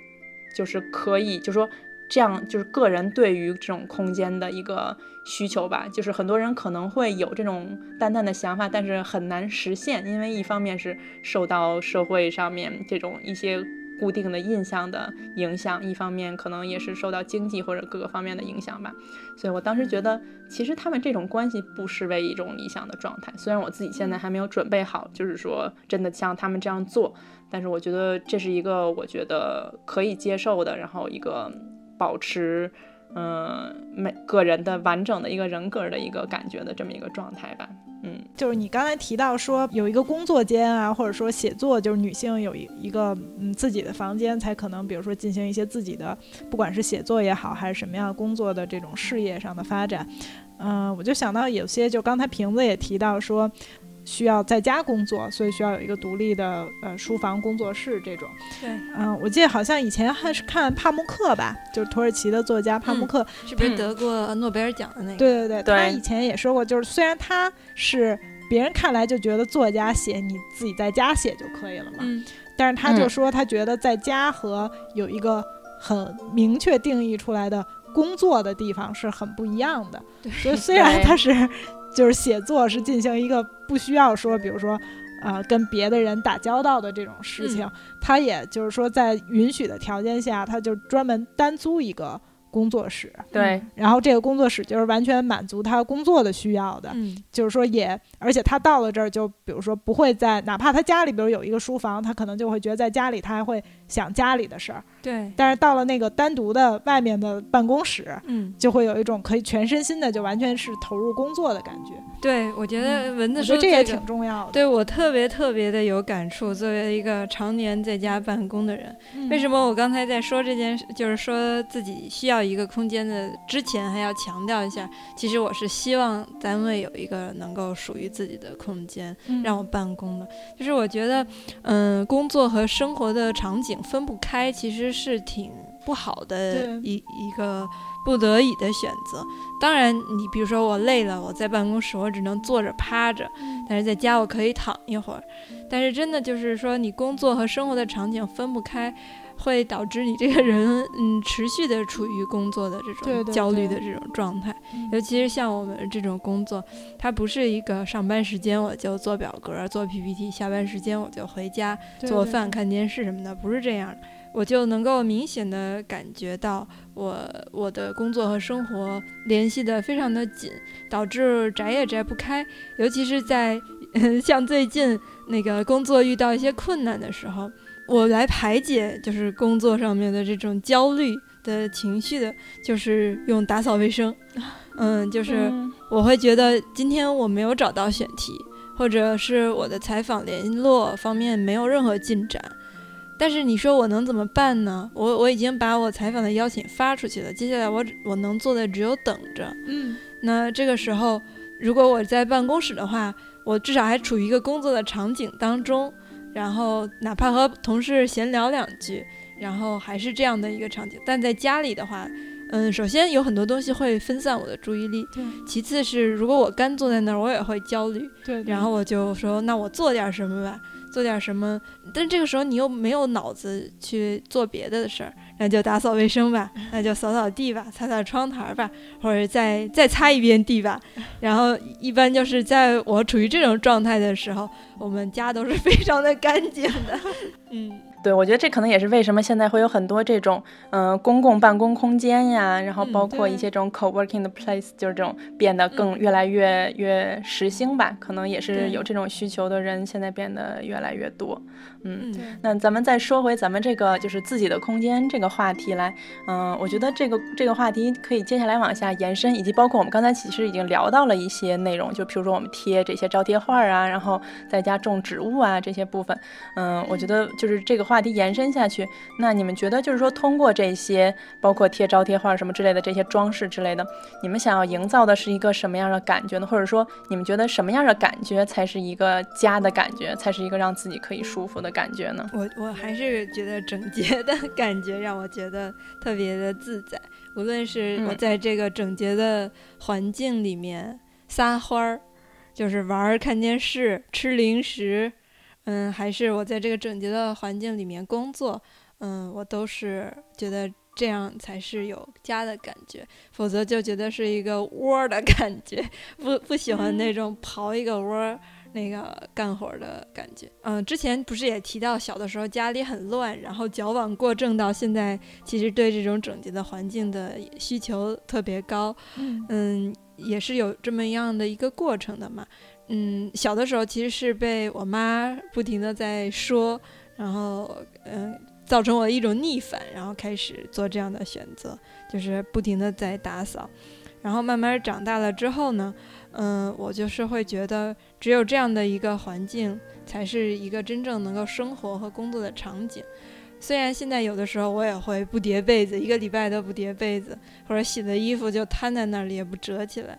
就是可以，就是说这样就是个人对于这种空间的一个需求吧。就是很多人可能会有这种淡淡的想法，但是很难实现，因为一方面是受到社会上面这种一些。固定的印象的影响，一方面可能也是受到经济或者各个方面的影响吧。所以我当时觉得，其实他们这种关系不失为一种理想的状态。虽然我自己现在还没有准备好，就是说真的像他们这样做，但是我觉得这是一个我觉得可以接受的，然后一个保持嗯每个人的完整的一个人格的一个感觉的这么一个状态吧。嗯，就是你刚才提到说有一个工作间啊，或者说写作，就是女性有一一个嗯自己的房间，才可能比如说进行一些自己的，不管是写作也好，还是什么样工作的这种事业上的发展。嗯，我就想到有些，就刚才瓶子也提到说。需要在家工作，所以需要有一个独立的呃书房工作室这种。对，嗯，我记得好像以前还是看帕慕克吧，就是土耳其的作家帕慕克，是不是得过诺贝尔奖的那个？对对对，他以前也说过，就是虽然他是别人看来就觉得作家写你自己在家写就可以了嘛，但是他就说他觉得在家和有一个很明确定义出来的工作的地方是很不一样的。所以虽然他是。就是写作是进行一个不需要说，比如说，呃，跟别的人打交道的这种事情，他也就是说在允许的条件下，他就专门单租一个。工作室对，然后这个工作室就是完全满足他工作的需要的，嗯就是说也，而且他到了这儿就，比如说不会在，哪怕他家里比如有一个书房，他可能就会觉得在家里他还会想家里的事儿，对。但是到了那个单独的外面的办公室，嗯，就会有一种可以全身心的就完全是投入工作的感觉。对，我觉得文字说这也挺重要的，对我特别特别的有感触。作为一个常年在家办公的人，为什么我刚才在说这件事，就是说自己需要。一个空间的之前还要强调一下，其实我是希望单位有一个能够属于自己的空间让我办公的。就是我觉得，嗯，工作和生活的场景分不开，其实是挺不好的一一个不得已的选择。当然，你比如说我累了，我在办公室我只能坐着趴着，但是在家我可以躺一会儿。但是真的就是说，你工作和生活的场景分不开。会导致你这个人，嗯，持续的处于工作的这种焦虑的这种状态。尤其是像我们这种工作，它不是一个上班时间我就做表格、做 PPT，下班时间我就回家做饭、看电视什么的，不是这样。我就能够明显的感觉到，我我的工作和生活联系的非常的紧，导致摘也摘不开。尤其是在 [laughs] 像最近那个工作遇到一些困难的时候。我来排解就是工作上面的这种焦虑的情绪的，就是用打扫卫生。嗯，就是我会觉得今天我没有找到选题，或者是我的采访联络方面没有任何进展。但是你说我能怎么办呢？我我已经把我采访的邀请发出去了，接下来我我能做的只有等着。嗯，那这个时候如果我在办公室的话，我至少还处于一个工作的场景当中。然后哪怕和同事闲聊两句，然后还是这样的一个场景。但在家里的话，嗯，首先有很多东西会分散我的注意力，对。其次是如果我干坐在那儿，我也会焦虑，对。然后我就说，那我做点什么吧。做点什么，但这个时候你又没有脑子去做别的事儿，那就打扫卫生吧，那就扫扫地吧，擦擦窗台吧，或者再再擦一遍地吧。[laughs] 然后一般就是在我处于这种状态的时候，我们家都是非常的干净的，[laughs] 嗯。对，我觉得这可能也是为什么现在会有很多这种，嗯，公共办公空间呀，然后包括一些这种 co-working 的 place，就是这种变得更越来越越时兴吧。可能也是有这种需求的人现在变得越来越多。嗯，那咱们再说回咱们这个就是自己的空间这个话题来，嗯，我觉得这个这个话题可以接下来往下延伸，以及包括我们刚才其实已经聊到了一些内容，就比如说我们贴这些招贴画啊，然后在家种植物啊这些部分，嗯，我觉得就是这个话题延伸下去，那你们觉得就是说通过这些包括贴招贴画什么之类的这些装饰之类的，你们想要营造的是一个什么样的感觉呢？或者说你们觉得什么样的感觉才是一个家的感觉，才是一个让自己可以舒服的？感觉呢？我我还是觉得整洁的感觉让我觉得特别的自在。无论是我在这个整洁的环境里面撒欢儿，就是玩儿、看电视、吃零食，嗯，还是我在这个整洁的环境里面工作，嗯，我都是觉得这样才是有家的感觉，否则就觉得是一个窝的感觉，不不喜欢那种刨一个窝那个干活的感觉。嗯，之前不是也提到小的时候家里很乱，然后矫枉过正，到现在其实对这种整洁的环境的需求特别高。嗯，也是有这么样的一个过程的嘛。嗯，小的时候其实是被我妈不停的在说，然后嗯。造成我一种逆反，然后开始做这样的选择，就是不停的在打扫，然后慢慢长大了之后呢，嗯，我就是会觉得只有这样的一个环境，才是一个真正能够生活和工作的场景。虽然现在有的时候我也会不叠被子，一个礼拜都不叠被子，或者洗的衣服就摊在那里也不折起来。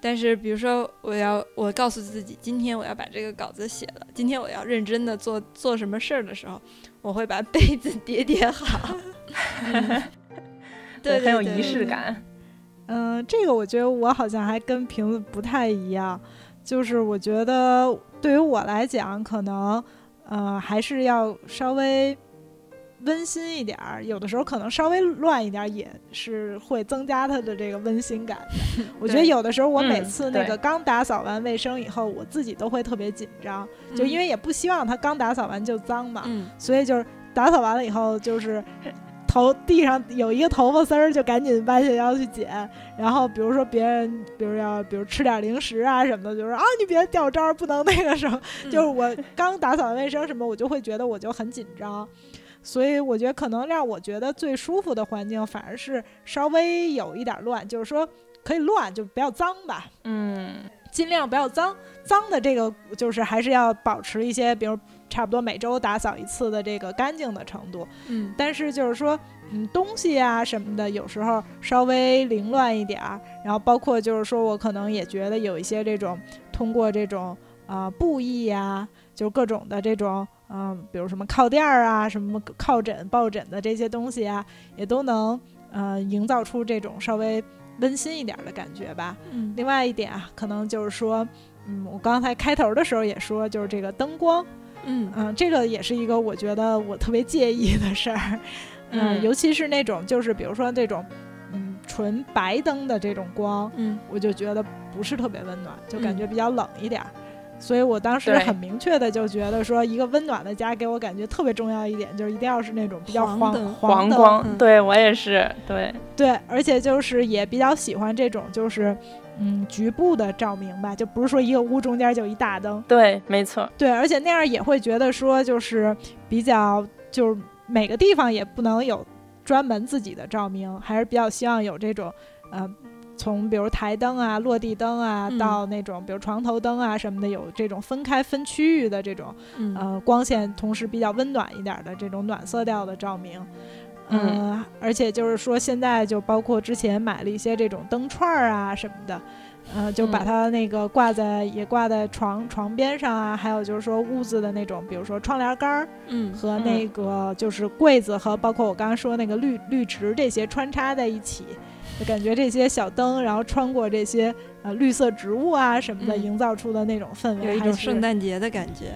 但是，比如说，我要我告诉自己，今天我要把这个稿子写了，今天我要认真的做做什么事儿的时候，我会把被子 [laughs] 叠叠好。[laughs] 对，很有仪式感。嗯，这个我觉得我好像还跟瓶子不太一样，就是我觉得对于我来讲，可能呃还是要稍微。温馨一点儿，有的时候可能稍微乱一点儿，也是会增加它的这个温馨感的。[laughs] 我觉得有的时候我每次那个刚打扫完卫生以后，我自己都会特别紧张，就因为也不希望它刚打扫完就脏嘛，所以就是打扫完了以后，就是头地上有一个头发丝儿，就赶紧弯下腰去捡。然后比如说别人，比如要比如吃点零食啊什么的，就是啊你别掉渣儿，不能那个什么。就是我刚打扫完卫生什么，我就会觉得我就很紧张。所以我觉得可能让我觉得最舒服的环境，反而是稍微有一点乱，就是说可以乱，就不要脏吧。嗯，尽量不要脏。脏的这个就是还是要保持一些，比如差不多每周打扫一次的这个干净的程度。嗯，但是就是说，嗯，东西啊什么的，有时候稍微凌乱一点儿。然后包括就是说我可能也觉得有一些这种通过这种啊布艺呀，就各种的这种。嗯，比如什么靠垫儿啊，什么靠枕、抱枕的这些东西啊，也都能呃营造出这种稍微温馨一点的感觉吧。嗯，另外一点啊，可能就是说，嗯，我刚才开头的时候也说，就是这个灯光，嗯嗯，这个也是一个我觉得我特别介意的事儿。嗯，尤其是那种就是比如说这种嗯纯白灯的这种光，嗯，我就觉得不是特别温暖，就感觉比较冷一点。所以我当时很明确的就觉得说，一个温暖的家给我感觉特别重要一点，就是一定要是那种比较黄黄光。对我也是，对对，而且就是也比较喜欢这种就是嗯局部的照明吧，就不是说一个屋中间就一大灯。对，没错。对，而且那样也会觉得说，就是比较就是每个地方也不能有专门自己的照明，还是比较希望有这种呃。从比如台灯啊、落地灯啊，到那种比如床头灯啊什么的，有这种分开分区域的这种，呃，光线同时比较温暖一点的这种暖色调的照明，嗯，而且就是说现在就包括之前买了一些这种灯串儿啊什么的，呃，就把它那个挂在也挂在床床边上啊，还有就是说屋子的那种，比如说窗帘杆儿，嗯，和那个就是柜子和包括我刚刚说那个绿绿植这些穿插在一起。就感觉这些小灯，然后穿过这些呃绿色植物啊什么的，营造出的那种氛围，有一种圣诞节的感觉。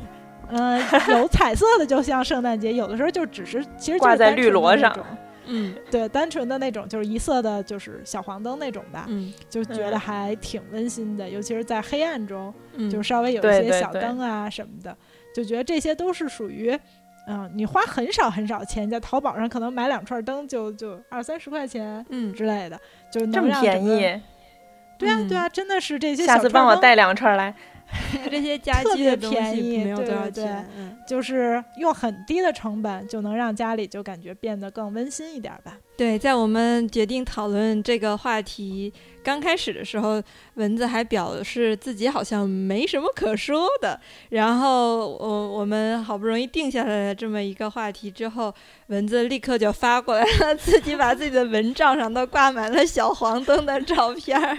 嗯，有彩色的，就像圣诞节；有的时候就只是其实挂在绿萝上。嗯，对，单纯的那种就是一色的，就是小黄灯那种吧。嗯，就觉得还挺温馨的，尤其是在黑暗中，就稍微有一些小灯啊什么的，就觉得这些都是属于。嗯，你花很少很少钱，在淘宝上可能买两串灯就就二三十块钱，嗯之类的，就这么便宜。对啊对啊，真的是这些。下次帮我带两串来。[laughs] 这些家特别便宜，没有多少钱，就是用很低的成本就能让家里就感觉变得更温馨一点吧。对，在我们决定讨论这个话题刚开始的时候，蚊子还表示自己好像没什么可说的。然后我我们好不容易定下来了这么一个话题之后，蚊子立刻就发过来了，自己把自己的蚊帐上都挂满了小黄灯的照片儿。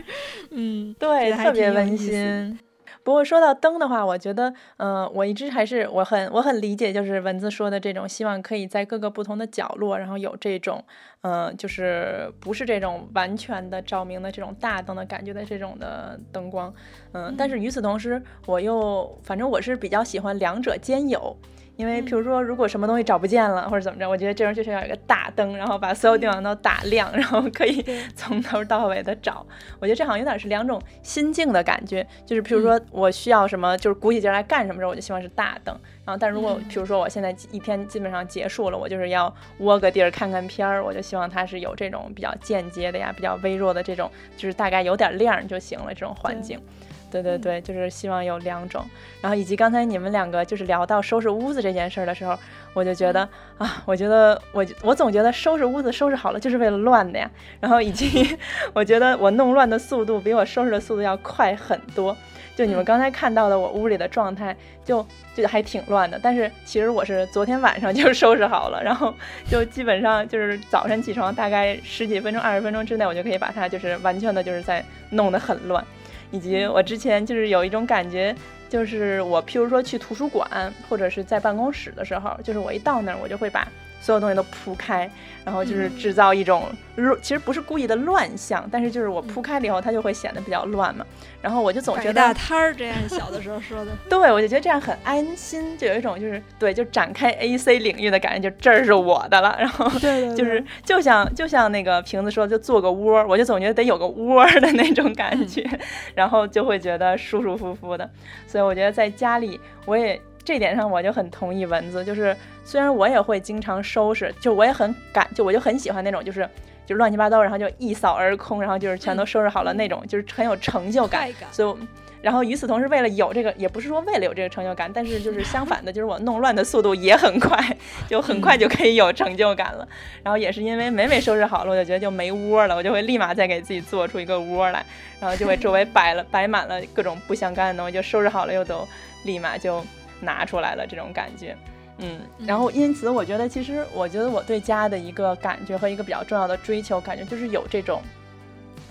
嗯，对，特别温馨。不过说到灯的话，我觉得，嗯，我一直还是我很我很理解，就是文字说的这种，希望可以在各个不同的角落，然后有这种，嗯，就是不是这种完全的照明的这种大灯的感觉的这种的灯光，嗯，但是与此同时，我又反正我是比较喜欢两者兼有。因为比如说，如果什么东西找不见了或者怎么着，我觉得这时候就是要有一个大灯，然后把所有地方都打亮，然后可以 [laughs] 从头到尾的找。我觉得这好像有点是两种心境的感觉，就是比如说我需要什么，就是鼓起劲来干什么时候，我就希望是大灯。然后，但如果比如说我现在一天基本上结束了，我就是要窝个地儿看看片儿，我就希望它是有这种比较间接的呀，比较微弱的这种，就是大概有点亮就行了这种环境。对对对，就是希望有两种，然后以及刚才你们两个就是聊到收拾屋子这件事儿的时候，我就觉得啊，我觉得我我总觉得收拾屋子收拾好了就是为了乱的呀，然后以及 [laughs] 我觉得我弄乱的速度比我收拾的速度要快很多。就你们刚才看到的我屋里的状态，就就还挺乱的，但是其实我是昨天晚上就收拾好了，然后就基本上就是早晨起床大概十几分钟、二十分钟之内，我就可以把它就是完全的就是在弄得很乱。以及我之前就是有一种感觉，就是我譬如说去图书馆或者是在办公室的时候，就是我一到那儿，我就会把。所有东西都铺开，然后就是制造一种乱，其实不是故意的乱象，但是就是我铺开了以后，它就会显得比较乱嘛。然后我就总觉得大摊儿这样，小的时候说的，[laughs] 对我就觉得这样很安心，就有一种就是对，就展开 A C 领域的感觉，就这儿是我的了。然后就是就像就像那个瓶子说，就做个窝，我就总觉得得有个窝的那种感觉，[laughs] 然后就会觉得舒舒服服的。所以我觉得在家里，我也。这点上我就很同意蚊子，就是虽然我也会经常收拾，就我也很感，就我就很喜欢那种，就是就乱七八糟，然后就一扫而空，然后就是全都收拾好了那种，就是很有成就感。所以，然后与此同时，为了有这个，也不是说为了有这个成就感，但是就是相反的，就是我弄乱的速度也很快，[laughs] 就很快就可以有成就感了。然后也是因为每每收拾好了，我就觉得就没窝了，我就会立马再给自己做出一个窝来，然后就会周围摆了摆满了各种不相干的东西，就收拾好了又都立马就。拿出来了这种感觉，嗯，然后因此我觉得，其实我觉得我对家的一个感觉和一个比较重要的追求，感觉就是有这种，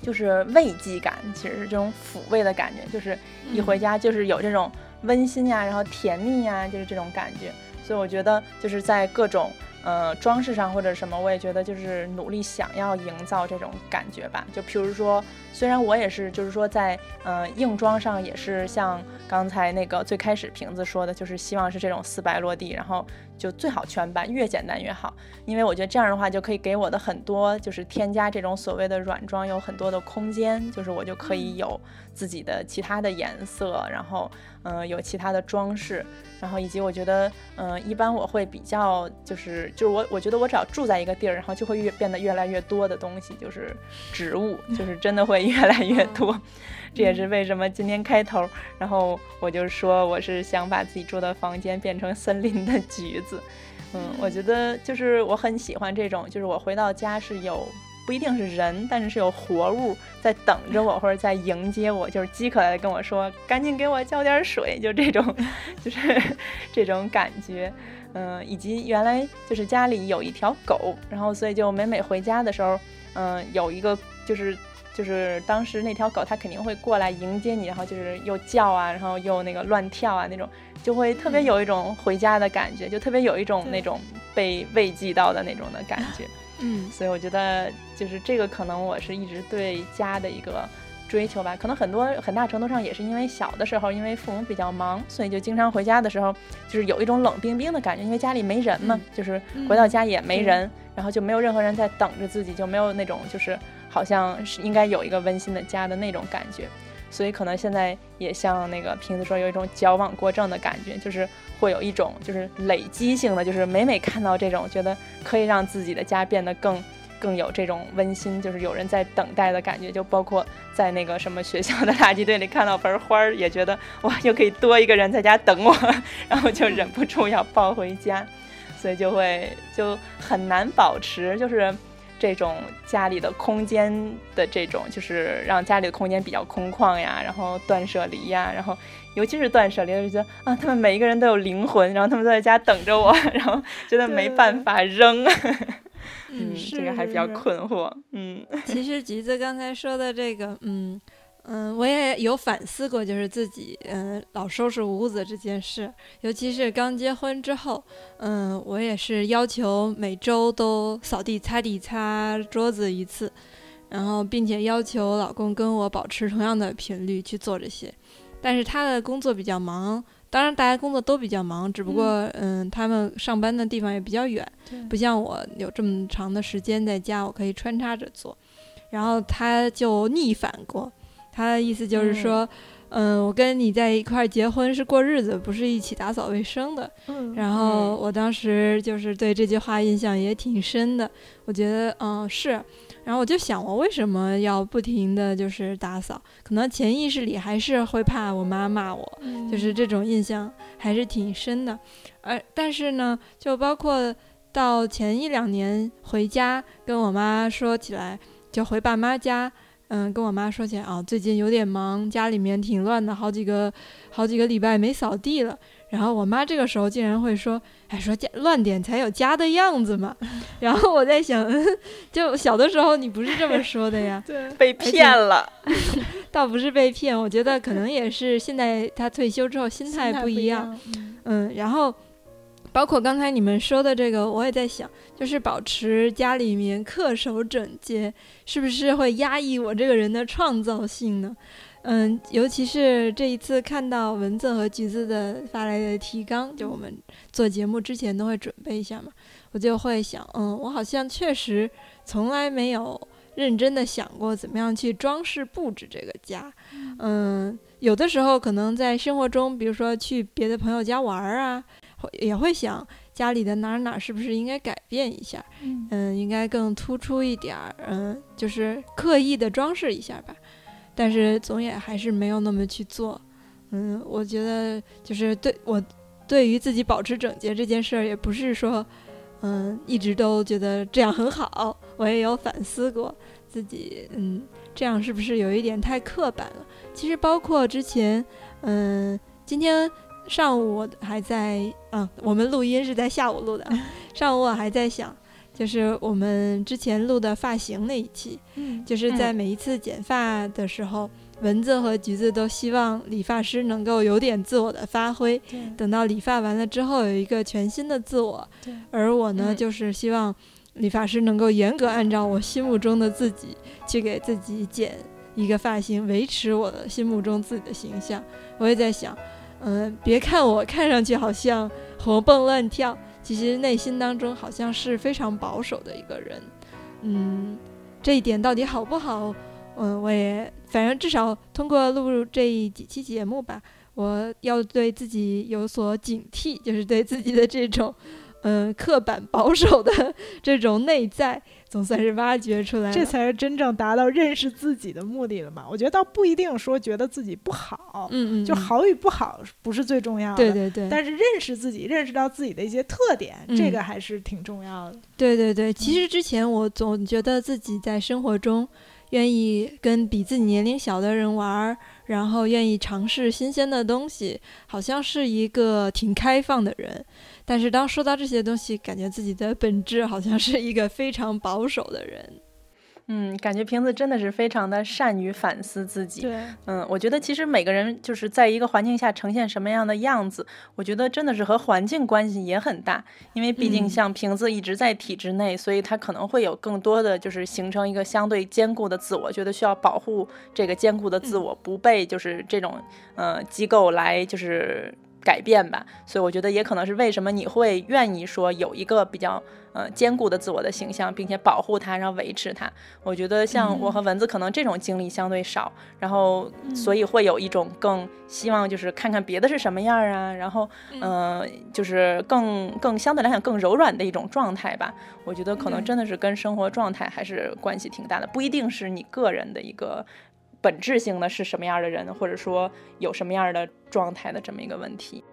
就是慰藉感，其实是这种抚慰的感觉，就是一回家就是有这种温馨呀，然后甜蜜呀，就是这种感觉。所以我觉得就是在各种呃装饰上或者什么，我也觉得就是努力想要营造这种感觉吧。就譬如说。虽然我也是，就是说在呃硬装上也是像刚才那个最开始瓶子说的，就是希望是这种四白落地，然后就最好全白，越简单越好。因为我觉得这样的话就可以给我的很多就是添加这种所谓的软装有很多的空间，就是我就可以有自己的其他的颜色，然后嗯有其他的装饰，然后以及我觉得嗯一般我会比较就是就是我我觉得我只要住在一个地儿，然后就会越变得越来越多的东西，就是植物，就是真的会。越来越多，[laughs] 这也是为什么今天开头，然后我就说我是想把自己住的房间变成森林的橘子。嗯，我觉得就是我很喜欢这种，就是我回到家是有不一定是人，但是是有活物在等着我或者在迎接我，就是饥渴的跟我说赶紧给我浇点水，就这种，[laughs] 就是 [laughs] 这种感觉。嗯，以及原来就是家里有一条狗，然后所以就每每回家的时候，嗯，有一个就是。就是当时那条狗，它肯定会过来迎接你，然后就是又叫啊，然后又那个乱跳啊，那种就会特别有一种回家的感觉，就特别有一种那种被慰藉到的那种的感觉。嗯，所以我觉得就是这个可能我是一直对家的一个追求吧。可能很多很大程度上也是因为小的时候，因为父母比较忙，所以就经常回家的时候就是有一种冷冰冰的感觉，因为家里没人嘛，就是回到家也没人，然后就没有任何人在等着自己，就没有那种就是。好像是应该有一个温馨的家的那种感觉，所以可能现在也像那个瓶子说，有一种矫枉过正的感觉，就是会有一种就是累积性的，就是每每看到这种，觉得可以让自己的家变得更更有这种温馨，就是有人在等待的感觉。就包括在那个什么学校的垃圾堆里看到盆花儿，也觉得哇，又可以多一个人在家等我，[laughs] 然后就忍不住要抱回家，所以就会就很难保持，就是。这种家里的空间的这种，就是让家里的空间比较空旷呀，然后断舍离呀，然后尤其是断舍离，就觉得啊，他们每一个人都有灵魂，然后他们都在家等着我，[laughs] 然后觉得没办法扔，[laughs] 嗯，这个还比较困惑，嗯。其实橘子刚才说的这个，嗯。嗯，我也有反思过，就是自己嗯老收拾屋子这件事，尤其是刚结婚之后，嗯，我也是要求每周都扫地、擦地、擦桌子一次，然后并且要求老公跟我保持同样的频率去做这些，但是他的工作比较忙。当然大家工作都比较忙，只不过嗯，他们上班的地方也比较远，不像我有这么长的时间在家，我可以穿插着做。然后他就逆反过，他的意思就是说。嗯，我跟你在一块儿结婚是过日子，不是一起打扫卫生的。嗯，然后我当时就是对这句话印象也挺深的。我觉得，嗯，是。然后我就想，我为什么要不停的就是打扫？可能潜意识里还是会怕我妈骂我，就是这种印象还是挺深的。而但是呢，就包括到前一两年回家跟我妈说起来，就回爸妈家。嗯，跟我妈说起来啊，最近有点忙，家里面挺乱的，好几个好几个礼拜没扫地了。然后我妈这个时候竟然会说：“哎，说家乱点才有家的样子嘛。[laughs] ”然后我在想，[laughs] 就小的时候你不是这么说的呀？[laughs] 对，被骗了。倒不是被骗，我觉得可能也是现在他退休之后心态不一样。嗯，然后。包括刚才你们说的这个，我也在想，就是保持家里面恪守整洁，是不是会压抑我这个人的创造性呢？嗯，尤其是这一次看到蚊子和橘子的发来的提纲，就我们做节目之前都会准备一下嘛，我就会想，嗯，我好像确实从来没有认真的想过怎么样去装饰布置这个家。嗯，有的时候可能在生活中，比如说去别的朋友家玩啊。也会想家里的哪哪是不是应该改变一下，嗯，应该更突出一点儿，嗯，就是刻意的装饰一下吧。但是总也还是没有那么去做，嗯，我觉得就是对我对于自己保持整洁这件事儿，也不是说，嗯，一直都觉得这样很好。我也有反思过自己，嗯，这样是不是有一点太刻板了？其实包括之前，嗯，今天。上午我还在，嗯，我们录音是在下午录的。上午我还在想，就是我们之前录的发型那一期，嗯，就是在每一次剪发的时候，蚊子和橘子都希望理发师能够有点自我的发挥，等到理发完了之后有一个全新的自我。而我呢，就是希望理发师能够严格按照我心目中的自己去给自己剪一个发型，维持我的心目中自己的形象。我也在想。嗯，别看我看上去好像活蹦乱跳，其实内心当中好像是非常保守的一个人。嗯，这一点到底好不好？嗯，我也反正至少通过录这几期节目吧，我要对自己有所警惕，就是对自己的这种。嗯，刻板保守的这种内在，总算是挖掘出来，这才是真正达到认识自己的目的了嘛？我觉得倒不一定说觉得自己不好，嗯嗯，就好与不好不是最重要的，对对对。但是认识自己，认识到自己的一些特点，这个还是挺重要的。对对对，其实之前我总觉得自己在生活中愿意跟比自己年龄小的人玩，然后愿意尝试新鲜的东西，好像是一个挺开放的人。但是当说到这些东西，感觉自己的本质好像是一个非常保守的人。嗯，感觉瓶子真的是非常的善于反思自己。对，嗯，我觉得其实每个人就是在一个环境下呈现什么样的样子，我觉得真的是和环境关系也很大。因为毕竟像瓶子一直在体制内，所以他可能会有更多的就是形成一个相对坚固的自我，觉得需要保护这个坚固的自我不被就是这种呃机构来就是。改变吧，所以我觉得也可能是为什么你会愿意说有一个比较呃坚固的自我的形象，并且保护它，然后维持它。我觉得像我和蚊子可能这种经历相对少，然后所以会有一种更希望就是看看别的是什么样啊，然后嗯，就是更更相对来讲更柔软的一种状态吧。我觉得可能真的是跟生活状态还是关系挺大的，不一定是你个人的一个。本质性的是什么样的人，或者说有什么样的状态的这么一个问题，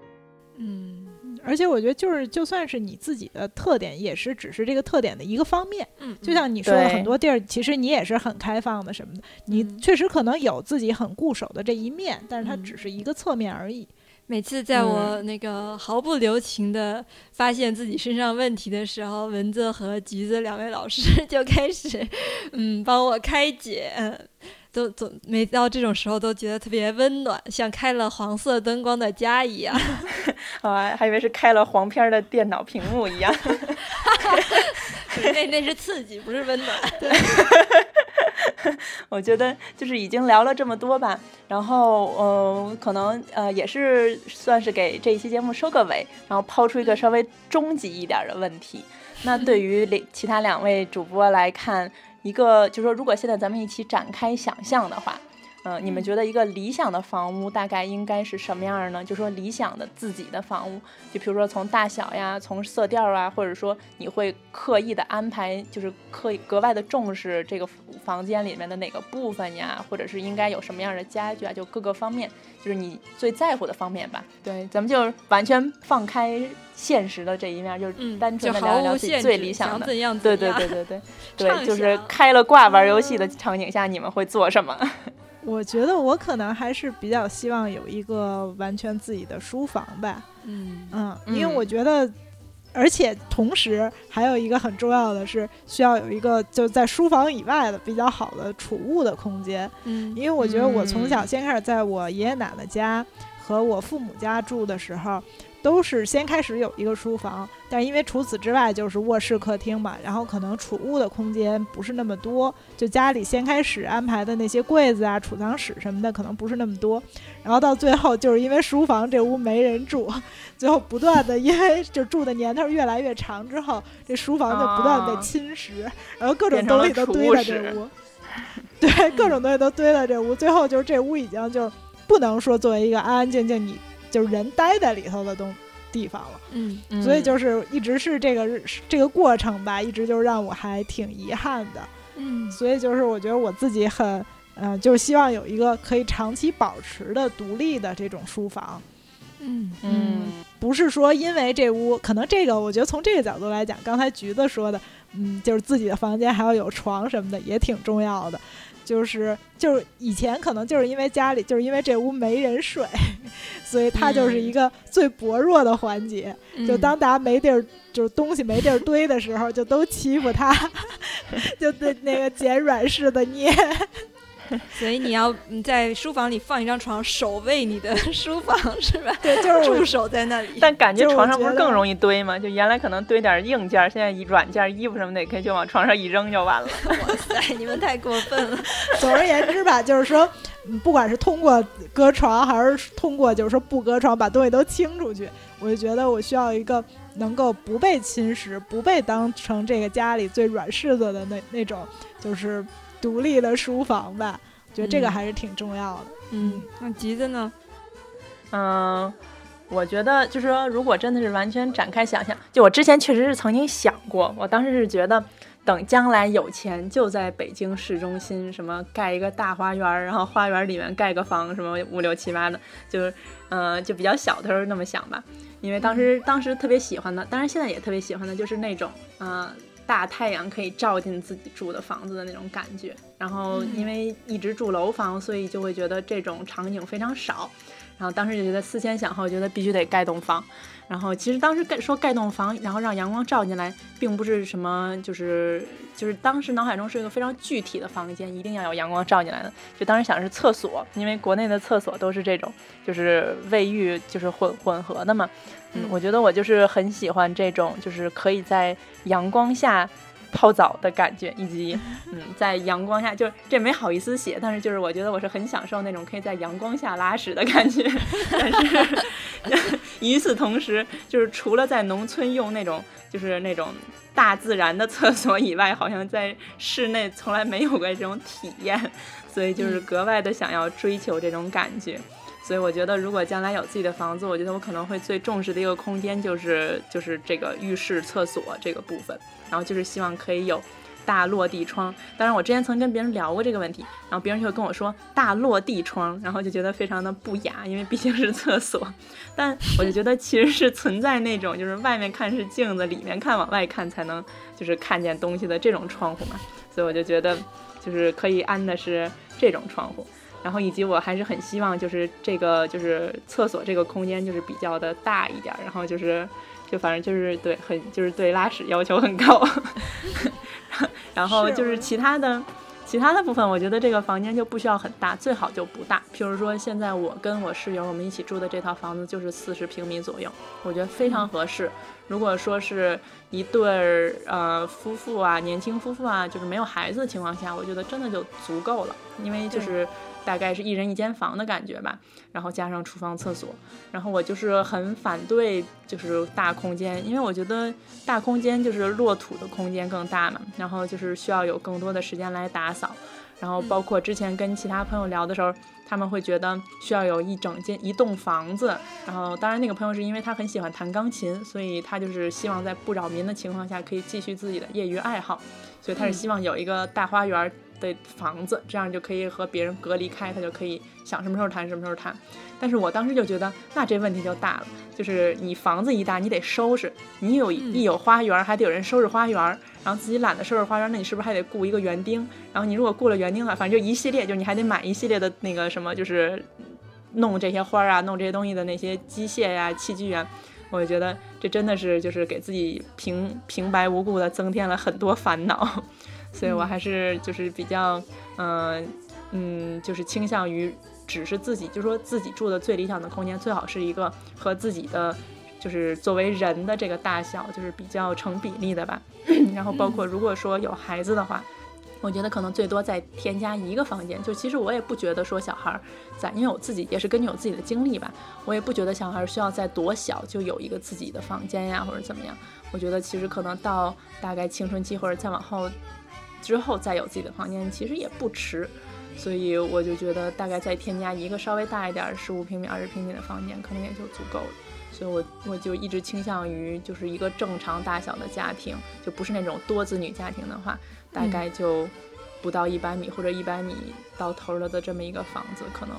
嗯，而且我觉得就是就算是你自己的特点，也是只是这个特点的一个方面，嗯，就像你说的很多地儿，其实你也是很开放的什么的，你确实可能有自己很固守的这一面，但是它只是一个侧面而已。每次在我那个毫不留情的发现自己身上问题的时候，蚊子和橘子两位老师 [laughs] 就开始，嗯，帮我开解。都总每到这种时候都觉得特别温暖，像开了黄色灯光的家一样。[laughs] 啊，还以为是开了黄片的电脑屏幕一样。[laughs] 那那是刺激，不是温暖。[laughs] 我觉得就是已经聊了这么多吧，然后呃，可能呃也是算是给这一期节目收个尾，然后抛出一个稍微终极一点的问题。那对于两其他两位主播来看，一个就是说，如果现在咱们一起展开想象的话。嗯，你们觉得一个理想的房屋大概应该是什么样呢？就说理想的自己的房屋，就比如说从大小呀，从色调啊，或者说你会刻意的安排，就是刻意格外的重视这个房间里面的哪个部分呀，或者是应该有什么样的家具啊，就各个方面，就是你最在乎的方面吧。对，咱们就完全放开现实的这一面，就是单纯的聊聊自己最理想的。对对对对 [laughs] 对对，就是开了挂玩游戏的场景下，你们会做什么？我觉得我可能还是比较希望有一个完全自己的书房吧。嗯嗯，因为我觉得，而且同时还有一个很重要的是，需要有一个就在书房以外的比较好的储物的空间。嗯，因为我觉得我从小先开始在我爷爷奶奶家和我父母家住的时候。都是先开始有一个书房，但是因为除此之外就是卧室、客厅嘛，然后可能储物的空间不是那么多，就家里先开始安排的那些柜子啊、储藏室什么的可能不是那么多，然后到最后就是因为书房这屋没人住，[laughs] 最后不断的因为就住的年头越来越长之后，这书房就不断被侵蚀，然后各种东西都堆在这屋，[laughs] 对，各种东西都堆在这屋，最后就是这屋已经就不能说作为一个安安静静你。就是人待在里头的东地方了，嗯，所以就是一直是这个这个过程吧，一直就让我还挺遗憾的，嗯，所以就是我觉得我自己很，嗯，就是希望有一个可以长期保持的独立的这种书房，嗯。嗯，不是说因为这屋可能这个，我觉得从这个角度来讲，刚才橘子说的，嗯，就是自己的房间还要有床什么的也挺重要的。就是就是以前可能就是因为家里就是因为这屋没人睡，[laughs] 所以它就是一个最薄弱的环节。就当大家没地儿，就是东西没地儿堆的时候，就都欺负他，[laughs] 就那那个捡软柿子捏。[laughs] [laughs] 所以你要在书房里放一张床，守卫你的书房是吧？对，就是驻守在那里。但感觉床上不是更容易堆吗？就原来可能堆点硬件，现在软件、衣服什么的，可以就往床上一扔就完了。[laughs] 哇塞，你们太过分了！[laughs] 总而言之吧，就是说，不管是通过隔床，还是通过就是说不隔床，把东西都清出去，我就觉得我需要一个能够不被侵蚀、不被当成这个家里最软柿子的那那种，就是。独立的书房吧，我觉得这个还是挺重要的。嗯，那吉子呢？嗯，我觉得就是说，如果真的是完全展开想象，就我之前确实是曾经想过，我当时是觉得，等将来有钱，就在北京市中心，什么盖一个大花园，然后花园里面盖个房，什么五六七八的，就是，嗯，就比较小的时候那么想吧。因为当时当时特别喜欢的，当然现在也特别喜欢的，就是那种，嗯。大太阳可以照进自己住的房子的那种感觉，然后因为一直住楼房，所以就会觉得这种场景非常少。然后当时就觉得思前想后，觉得必须得盖栋房。然后其实当时盖说盖栋房，然后让阳光照进来，并不是什么就是就是当时脑海中是一个非常具体的房间，一定要有阳光照进来的。就当时想的是厕所，因为国内的厕所都是这种，就是卫浴就是混混合的嘛。嗯，我觉得我就是很喜欢这种，就是可以在阳光下。泡澡的感觉，以及嗯，在阳光下，就这没好意思写，但是就是我觉得我是很享受那种可以在阳光下拉屎的感觉。[laughs] 但是与此同时，就是除了在农村用那种就是那种大自然的厕所以外，好像在室内从来没有过这种体验，所以就是格外的想要追求这种感觉。所以我觉得，如果将来有自己的房子，我觉得我可能会最重视的一个空间就是就是这个浴室、厕所这个部分。然后就是希望可以有大落地窗。当然，我之前曾跟别人聊过这个问题，然后别人就跟我说大落地窗，然后就觉得非常的不雅，因为毕竟是厕所。但我就觉得其实是存在那种就是外面看是镜子，里面看往外看才能就是看见东西的这种窗户嘛。所以我就觉得就是可以安的是这种窗户。然后以及我还是很希望，就是这个就是厕所这个空间就是比较的大一点，然后就是就反正就是对很就是对拉屎要求很高，[laughs] 然后就是其他的其他的部分，我觉得这个房间就不需要很大，最好就不大。譬如说，现在我跟我室友我们一起住的这套房子就是四十平米左右，我觉得非常合适。如果说是一对儿呃夫妇啊，年轻夫妇啊，就是没有孩子的情况下，我觉得真的就足够了，因为就是大概是一人一间房的感觉吧，然后加上厨房、厕所，然后我就是很反对就是大空间，因为我觉得大空间就是落土的空间更大嘛，然后就是需要有更多的时间来打扫，然后包括之前跟其他朋友聊的时候。他们会觉得需要有一整间一栋房子，然后当然那个朋友是因为他很喜欢弹钢琴，所以他就是希望在不扰民的情况下可以继续自己的业余爱好，所以他是希望有一个大花园的房子，这样就可以和别人隔离开，他就可以想什么时候谈什么时候谈。但是我当时就觉得，那这问题就大了，就是你房子一大，你得收拾，你有一有花园，还得有人收拾花园，然后自己懒得收拾花园，那你是不是还得雇一个园丁？然后你如果雇了园丁了，反正就一系列，就你还得买一系列的那个什么，就是弄这些花啊，弄这些东西的那些机械呀、器具啊，我就觉得这真的是就是给自己平平白无故的增添了很多烦恼，所以我还是就是比较，嗯嗯，就是倾向于。只是自己，就说自己住的最理想的空间，最好是一个和自己的，就是作为人的这个大小，就是比较成比例的吧。[laughs] 然后包括如果说有孩子的话，我觉得可能最多再添加一个房间。就其实我也不觉得说小孩儿在，因为我自己也是根据我自己的经历吧，我也不觉得小孩需要在多小就有一个自己的房间呀，或者怎么样。我觉得其实可能到大概青春期或者再往后之后再有自己的房间，其实也不迟。所以我就觉得大概再添加一个稍微大一点，十五平米、二十平米的房间，可能也就足够了。所以，我我就一直倾向于就是一个正常大小的家庭，就不是那种多子女家庭的话，大概就不到一百米或者一百米到头了的这么一个房子，可能。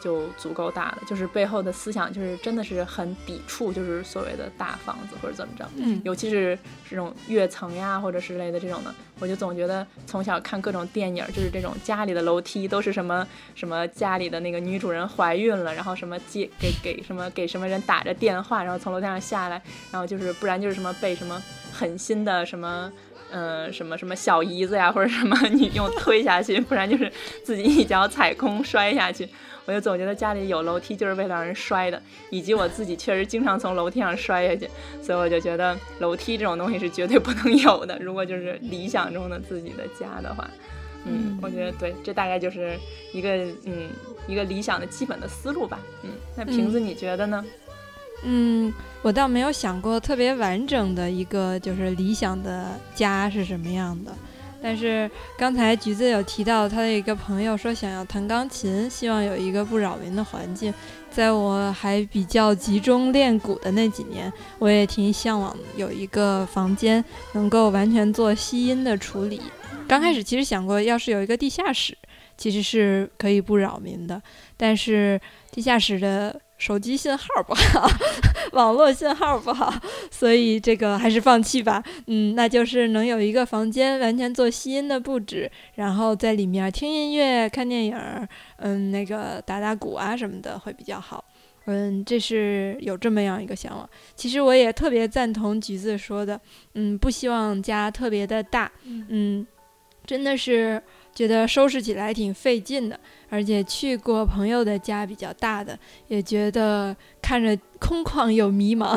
就足够大了，就是背后的思想就是真的是很抵触，就是所谓的大房子或者怎么着，嗯，尤其是这种跃层呀或者之类的这种的，我就总觉得从小看各种电影，就是这种家里的楼梯都是什么什么家里的那个女主人怀孕了，然后什么接给给什么给什么人打着电话，然后从楼梯上下来，然后就是不然就是什么被什么狠心的什么。嗯，什么什么小姨子呀，或者什么你用推下去，不然就是自己一脚踩空摔下去。我就总觉得家里有楼梯就是为了让人摔的，以及我自己确实经常从楼梯上摔下去，所以我就觉得楼梯这种东西是绝对不能有的。如果就是理想中的自己的家的话，嗯，我觉得对，这大概就是一个嗯一个理想的基本的思路吧。嗯，那瓶子你觉得呢？嗯，我倒没有想过特别完整的一个就是理想的家是什么样的。但是刚才橘子有提到他的一个朋友说想要弹钢琴，希望有一个不扰民的环境。在我还比较集中练鼓的那几年，我也挺向往有一个房间能够完全做吸音的处理。刚开始其实想过，要是有一个地下室，其实是可以不扰民的。但是地下室的。手机信号不好，[laughs] 网络信号不好，所以这个还是放弃吧。嗯，那就是能有一个房间完全做吸音的布置，然后在里面听音乐、看电影，嗯，那个打打鼓啊什么的会比较好。嗯，这是有这么样一个向往。其实我也特别赞同橘子说的，嗯，不希望家特别的大，嗯，真的是。觉得收拾起来挺费劲的，而且去过朋友的家比较大的，也觉得看着空旷又迷茫。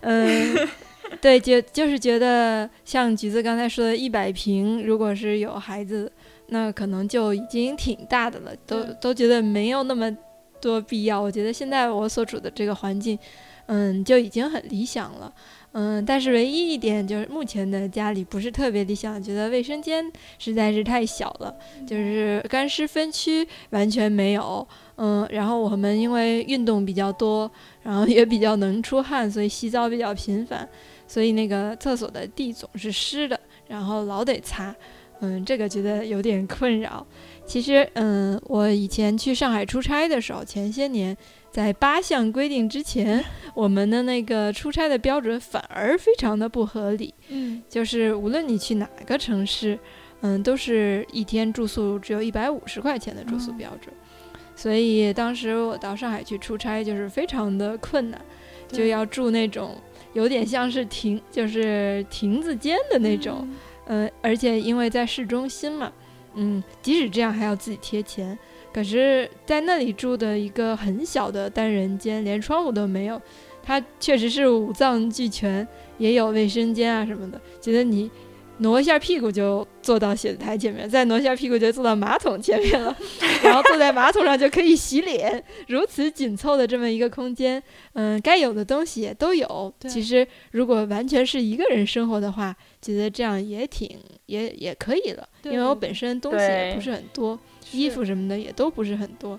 嗯，[laughs] 对，就就是觉得像橘子刚才说的，一百平，如果是有孩子，那可能就已经挺大的了，都都觉得没有那么多必要。我觉得现在我所处的这个环境，嗯，就已经很理想了。嗯，但是唯一一点就是目前的家里不是特别理想，觉得卫生间实在是太小了，就是干湿分区完全没有。嗯，然后我们因为运动比较多，然后也比较能出汗，所以洗澡比较频繁，所以那个厕所的地总是湿的，然后老得擦。嗯，这个觉得有点困扰。其实，嗯，我以前去上海出差的时候，前些年。在八项规定之前，[laughs] 我们的那个出差的标准反而非常的不合理。嗯，就是无论你去哪个城市，嗯，都是一天住宿只有一百五十块钱的住宿标准。所以当时我到上海去出差，就是非常的困难，就要住那种有点像是亭，就是亭子间的那种。嗯，而且因为在市中心嘛。嗯，即使这样还要自己贴钱。可是，在那里住的一个很小的单人间，连窗户都没有，它确实是五脏俱全，也有卫生间啊什么的。觉得你。挪一下屁股就坐到写字台前面，再挪一下屁股就坐到马桶前面了，[laughs] 然后坐在马桶上就可以洗脸。如此紧凑的这么一个空间，嗯，该有的东西也都有。其实如果完全是一个人生活的话，觉得这样也挺也也可以了。因为我本身东西也不是很多，衣服什么的也都不是很多。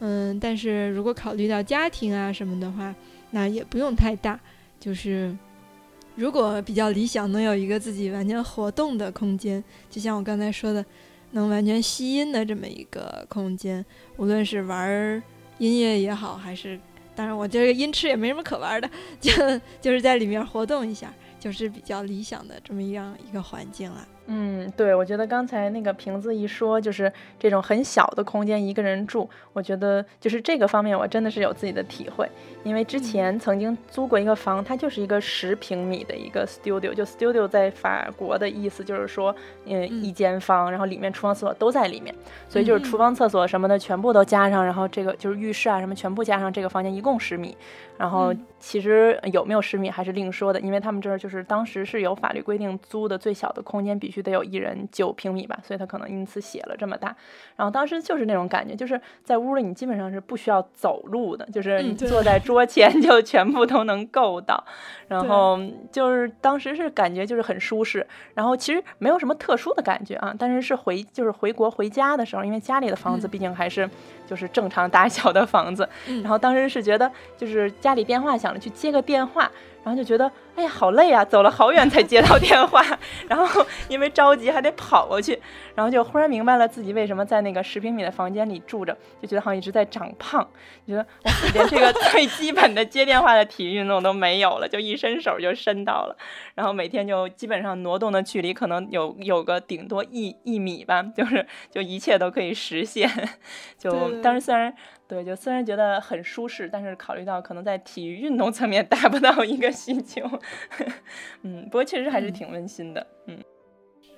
嗯，但是如果考虑到家庭啊什么的话，那也不用太大，就是。如果比较理想，能有一个自己完全活动的空间，就像我刚才说的，能完全吸音的这么一个空间，无论是玩音乐也好，还是，当然我这个音痴也没什么可玩的，就就是在里面活动一下，就是比较理想的这么一样一个环境了。嗯，对，我觉得刚才那个瓶子一说，就是这种很小的空间一个人住，我觉得就是这个方面我真的是有自己的体会，因为之前曾经租过一个房，它就是一个十平米的一个 studio，就 studio 在法国的意思就是说，嗯，一间房，然后里面厨房厕所都在里面，所以就是厨房厕所什么的全部都加上，然后这个就是浴室啊什么全部加上，这个房间一共十米，然后其实有没有十米还是另说的，因为他们这儿就是当时是有法律规定租的最小的空间必须得有一人九平米吧，所以他可能因此写了这么大。然后当时就是那种感觉，就是在屋里你基本上是不需要走路的，就是你坐在桌前 [laughs] 就全部都能够到。然后就是当时是感觉就是很舒适，然后其实没有什么特殊的感觉啊。但是是回就是回国回家的时候，因为家里的房子毕竟还是就是正常大小的房子，然后当时是觉得就是家里电话响了，去接个电话。然后就觉得，哎呀，好累啊，走了好远才接到电话，然后因为着急还得跑过去，然后就忽然明白了自己为什么在那个十平米的房间里住着，就觉得好像一直在长胖，觉得哇，连这个最基本的接电话的体育运动都没有了，就一伸手就伸到了，[laughs] 然后每天就基本上挪动的距离可能有有个顶多一一米吧，就是就一切都可以实现，[laughs] 就当时虽然。对，就虽然觉得很舒适，但是考虑到可能在体育运动层面 [laughs] 达不到一个需求，嗯，不过确实还是挺温馨的，嗯。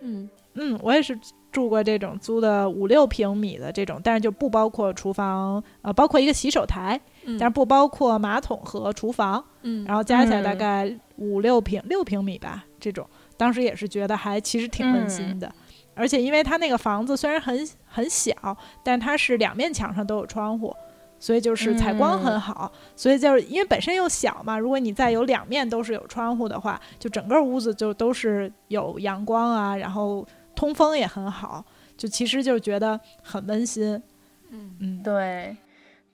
嗯嗯，我也是住过这种租的五六平米的这种，但是就不包括厨房，呃，包括一个洗手台，但是不包括马桶和厨房，嗯，然后加起来大概五六平六平米吧，这种。当时也是觉得还其实挺温馨的。而且，因为它那个房子虽然很很小，但它是两面墙上都有窗户，所以就是采光很好。所以就是因为本身又小嘛，如果你再有两面都是有窗户的话，就整个屋子就都是有阳光啊，然后通风也很好，就其实就觉得很温馨。嗯嗯，对。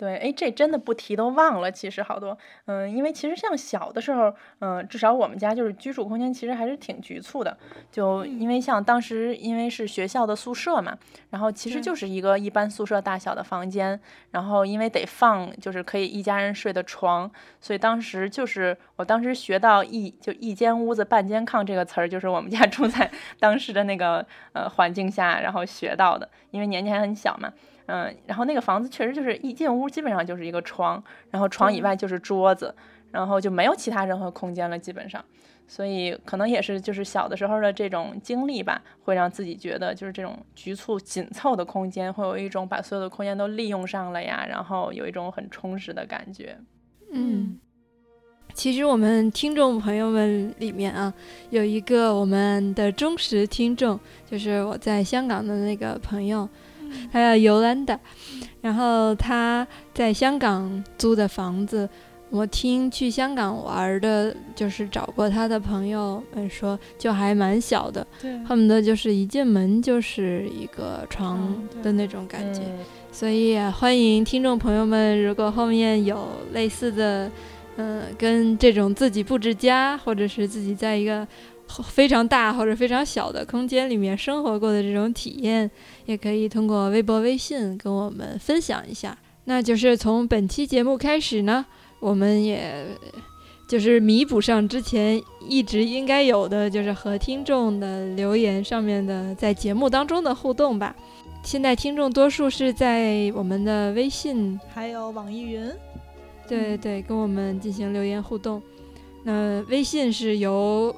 对，哎，这真的不提都忘了。其实好多，嗯，因为其实像小的时候，嗯，至少我们家就是居住空间其实还是挺局促的。就因为像当时因为是学校的宿舍嘛，然后其实就是一个一般宿舍大小的房间，然后因为得放就是可以一家人睡的床，所以当时就是我当时学到一就一间屋子半间炕这个词儿，就是我们家 [laughs] 住在当时的那个呃环境下，然后学到的，因为年纪还很小嘛。嗯，然后那个房子确实就是一进屋基本上就是一个床，然后床以外就是桌子，然后就没有其他任何空间了，基本上。所以可能也是就是小的时候的这种经历吧，会让自己觉得就是这种局促紧凑的空间，会有一种把所有的空间都利用上了呀，然后有一种很充实的感觉。嗯，其实我们听众朋友们里面啊，有一个我们的忠实听众，就是我在香港的那个朋友。他叫尤兰达，然后他在香港租的房子，我听去香港玩的，就是找过他的朋友们说，就还蛮小的，恨不得就是一进门就是一个床的那种感觉。所以欢迎听众朋友们，如果后面有类似的，嗯，跟这种自己布置家，或者是自己在一个。[laughs] 非常大或者非常小的空间里面生活过的这种体验，也可以通过微博、微信跟我们分享一下。那就是从本期节目开始呢，我们也就是弥补上之前一直应该有的，就是和听众的留言上面的在节目当中的互动吧。现在听众多数是在我们的微信，还有网易云，对对，跟我们进行留言互动。那微信是由。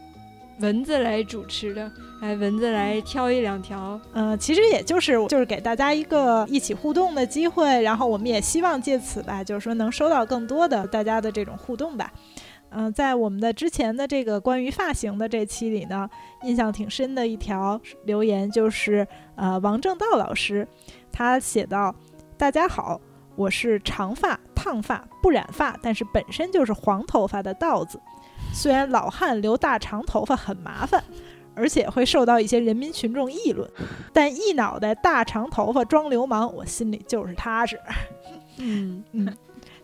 蚊子来主持的，哎，蚊子来挑一两条。嗯，其实也就是就是给大家一个一起互动的机会，然后我们也希望借此吧，就是说能收到更多的大家的这种互动吧。嗯，在我们的之前的这个关于发型的这期里呢，印象挺深的一条留言就是呃王正道老师，他写道：“大家好，我是长发烫发不染发，但是本身就是黄头发的道子。虽然老汉留大长头发很麻烦，而且会受到一些人民群众议论，但一脑袋大长头发装流氓，我心里就是踏实。”嗯嗯。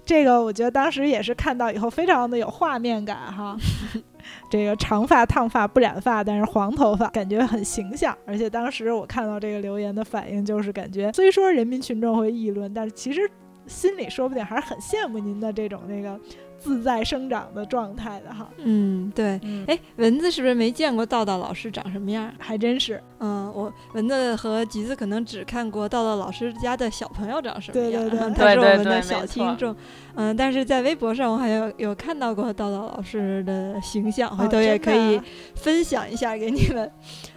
这个我觉得当时也是看到以后非常的有画面感哈，[laughs] 这个长发烫发不染发，但是黄头发感觉很形象，而且当时我看到这个留言的反应就是感觉，虽说人民群众会议论，但是其实心里说不定还是很羡慕您的这种那个。自在生长的状态的哈，嗯，对，哎，蚊子是不是没见过道道老师长什么样？还真是，嗯，我蚊子和橘子可能只看过道道老师家的小朋友长什么样，他是我们的小听众，嗯，但是在微博上我还有有看到过道道老师的形象，回头也可以分享一下给你们，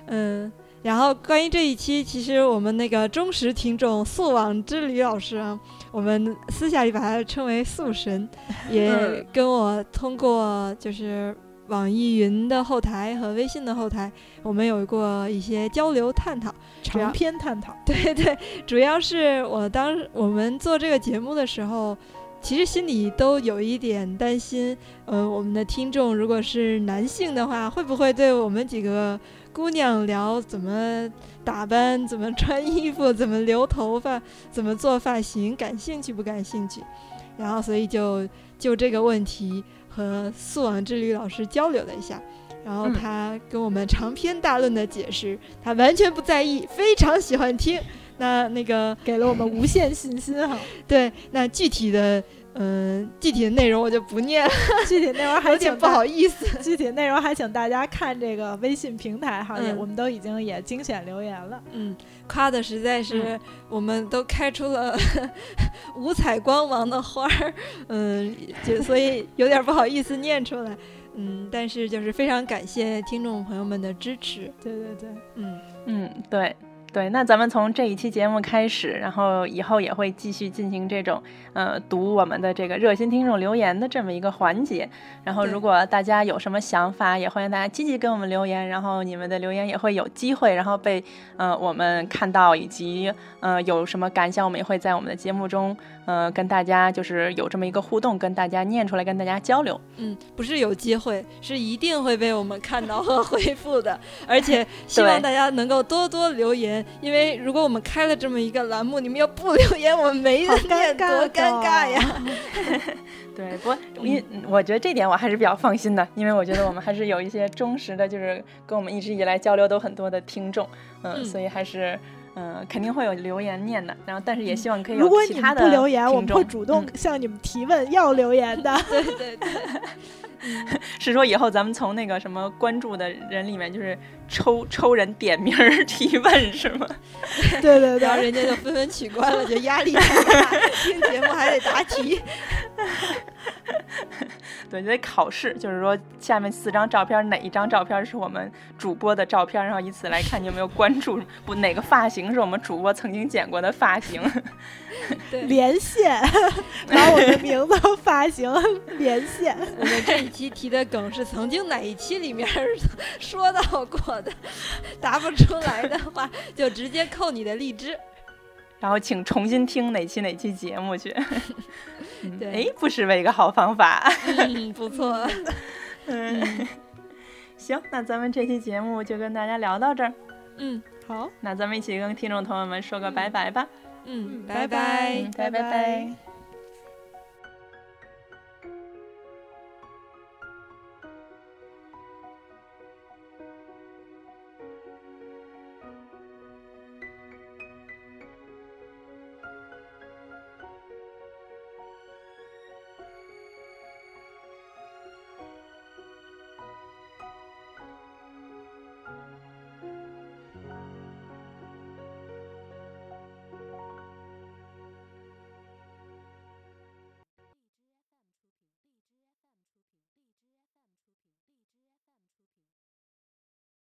嗯。然后关于这一期，其实我们那个忠实听众素网之旅老师啊，我们私下里把他称为素神，[laughs] 也跟我通过就是网易云的后台和微信的后台，我们有过一些交流探讨，长篇探讨。[laughs] 对对，主要是我当我们做这个节目的时候，其实心里都有一点担心，呃，我们的听众如果是男性的话，会不会对我们几个。姑娘聊怎么打扮，怎么穿衣服，怎么留头发，怎么做发型，感兴趣不感兴趣？然后，所以就就这个问题和素网之旅老师交流了一下，然后他跟我们长篇大论的解释，他完全不在意，非常喜欢听。那那个给了我们无限信心哈。[laughs] 对，那具体的。嗯，具体的内容我就不念了。具体内容还请不好意思。具体内容还请大家看这个微信平台哈，我们都已经也精选留言了。嗯，夸的实在是，我们都开出了 [laughs] 五彩光芒的花儿。嗯，就所以有点不好意思念出来。嗯，但是就是非常感谢听众朋友们的支持。对对对，嗯嗯，对。对，那咱们从这一期节目开始，然后以后也会继续进行这种，呃，读我们的这个热心听众留言的这么一个环节。然后，如果大家有什么想法，也欢迎大家积极给我们留言。然后，你们的留言也会有机会，然后被，呃，我们看到，以及，呃，有什么感想，我们也会在我们的节目中。呃，跟大家就是有这么一个互动，跟大家念出来，跟大家交流。嗯，不是有机会，是一定会被我们看到和 [laughs] 回复的。而且 [laughs] 希望大家能够多多留言，因为如果我们开了这么一个栏目，你们要不留言，我们没人念，多尴尬呀。[laughs] 对，不过因我觉得这点我还是比较放心的，因为我觉得我们还是有一些忠实的，就是跟我们一直以来交流都很多的听众，嗯，所以还是。嗯，肯定会有留言念的，然后但是也希望可以有其他的。如果你们不留言，我们会主动向你们提问要留言的。对 [laughs] 对对，[laughs] 是说以后咱们从那个什么关注的人里面，就是抽抽人点名 [laughs] 提问是吗？[laughs] 对对对，然后人家就纷纷取关了，就压力太大，听节目还得答题。对，得考试，就是说下面四张照片哪一张照片是我们主播的照片，然后以此来看你有没有关注不哪个发型是我们主播曾经剪过的发型。连线，[laughs] 把我的名字和发型连线。[laughs] 我们这一期提的梗是曾经哪一期里面说到过的，[laughs] 答不出来的话就直接扣你的荔枝。然后请重新听哪期哪期节目去。对，哎，不失为一个好方法。嗯，不错。嗯，行，那咱们这期节目就跟大家聊到这儿。嗯，好，那咱们一起跟听众朋友们说个拜拜吧。嗯，拜拜，拜拜拜。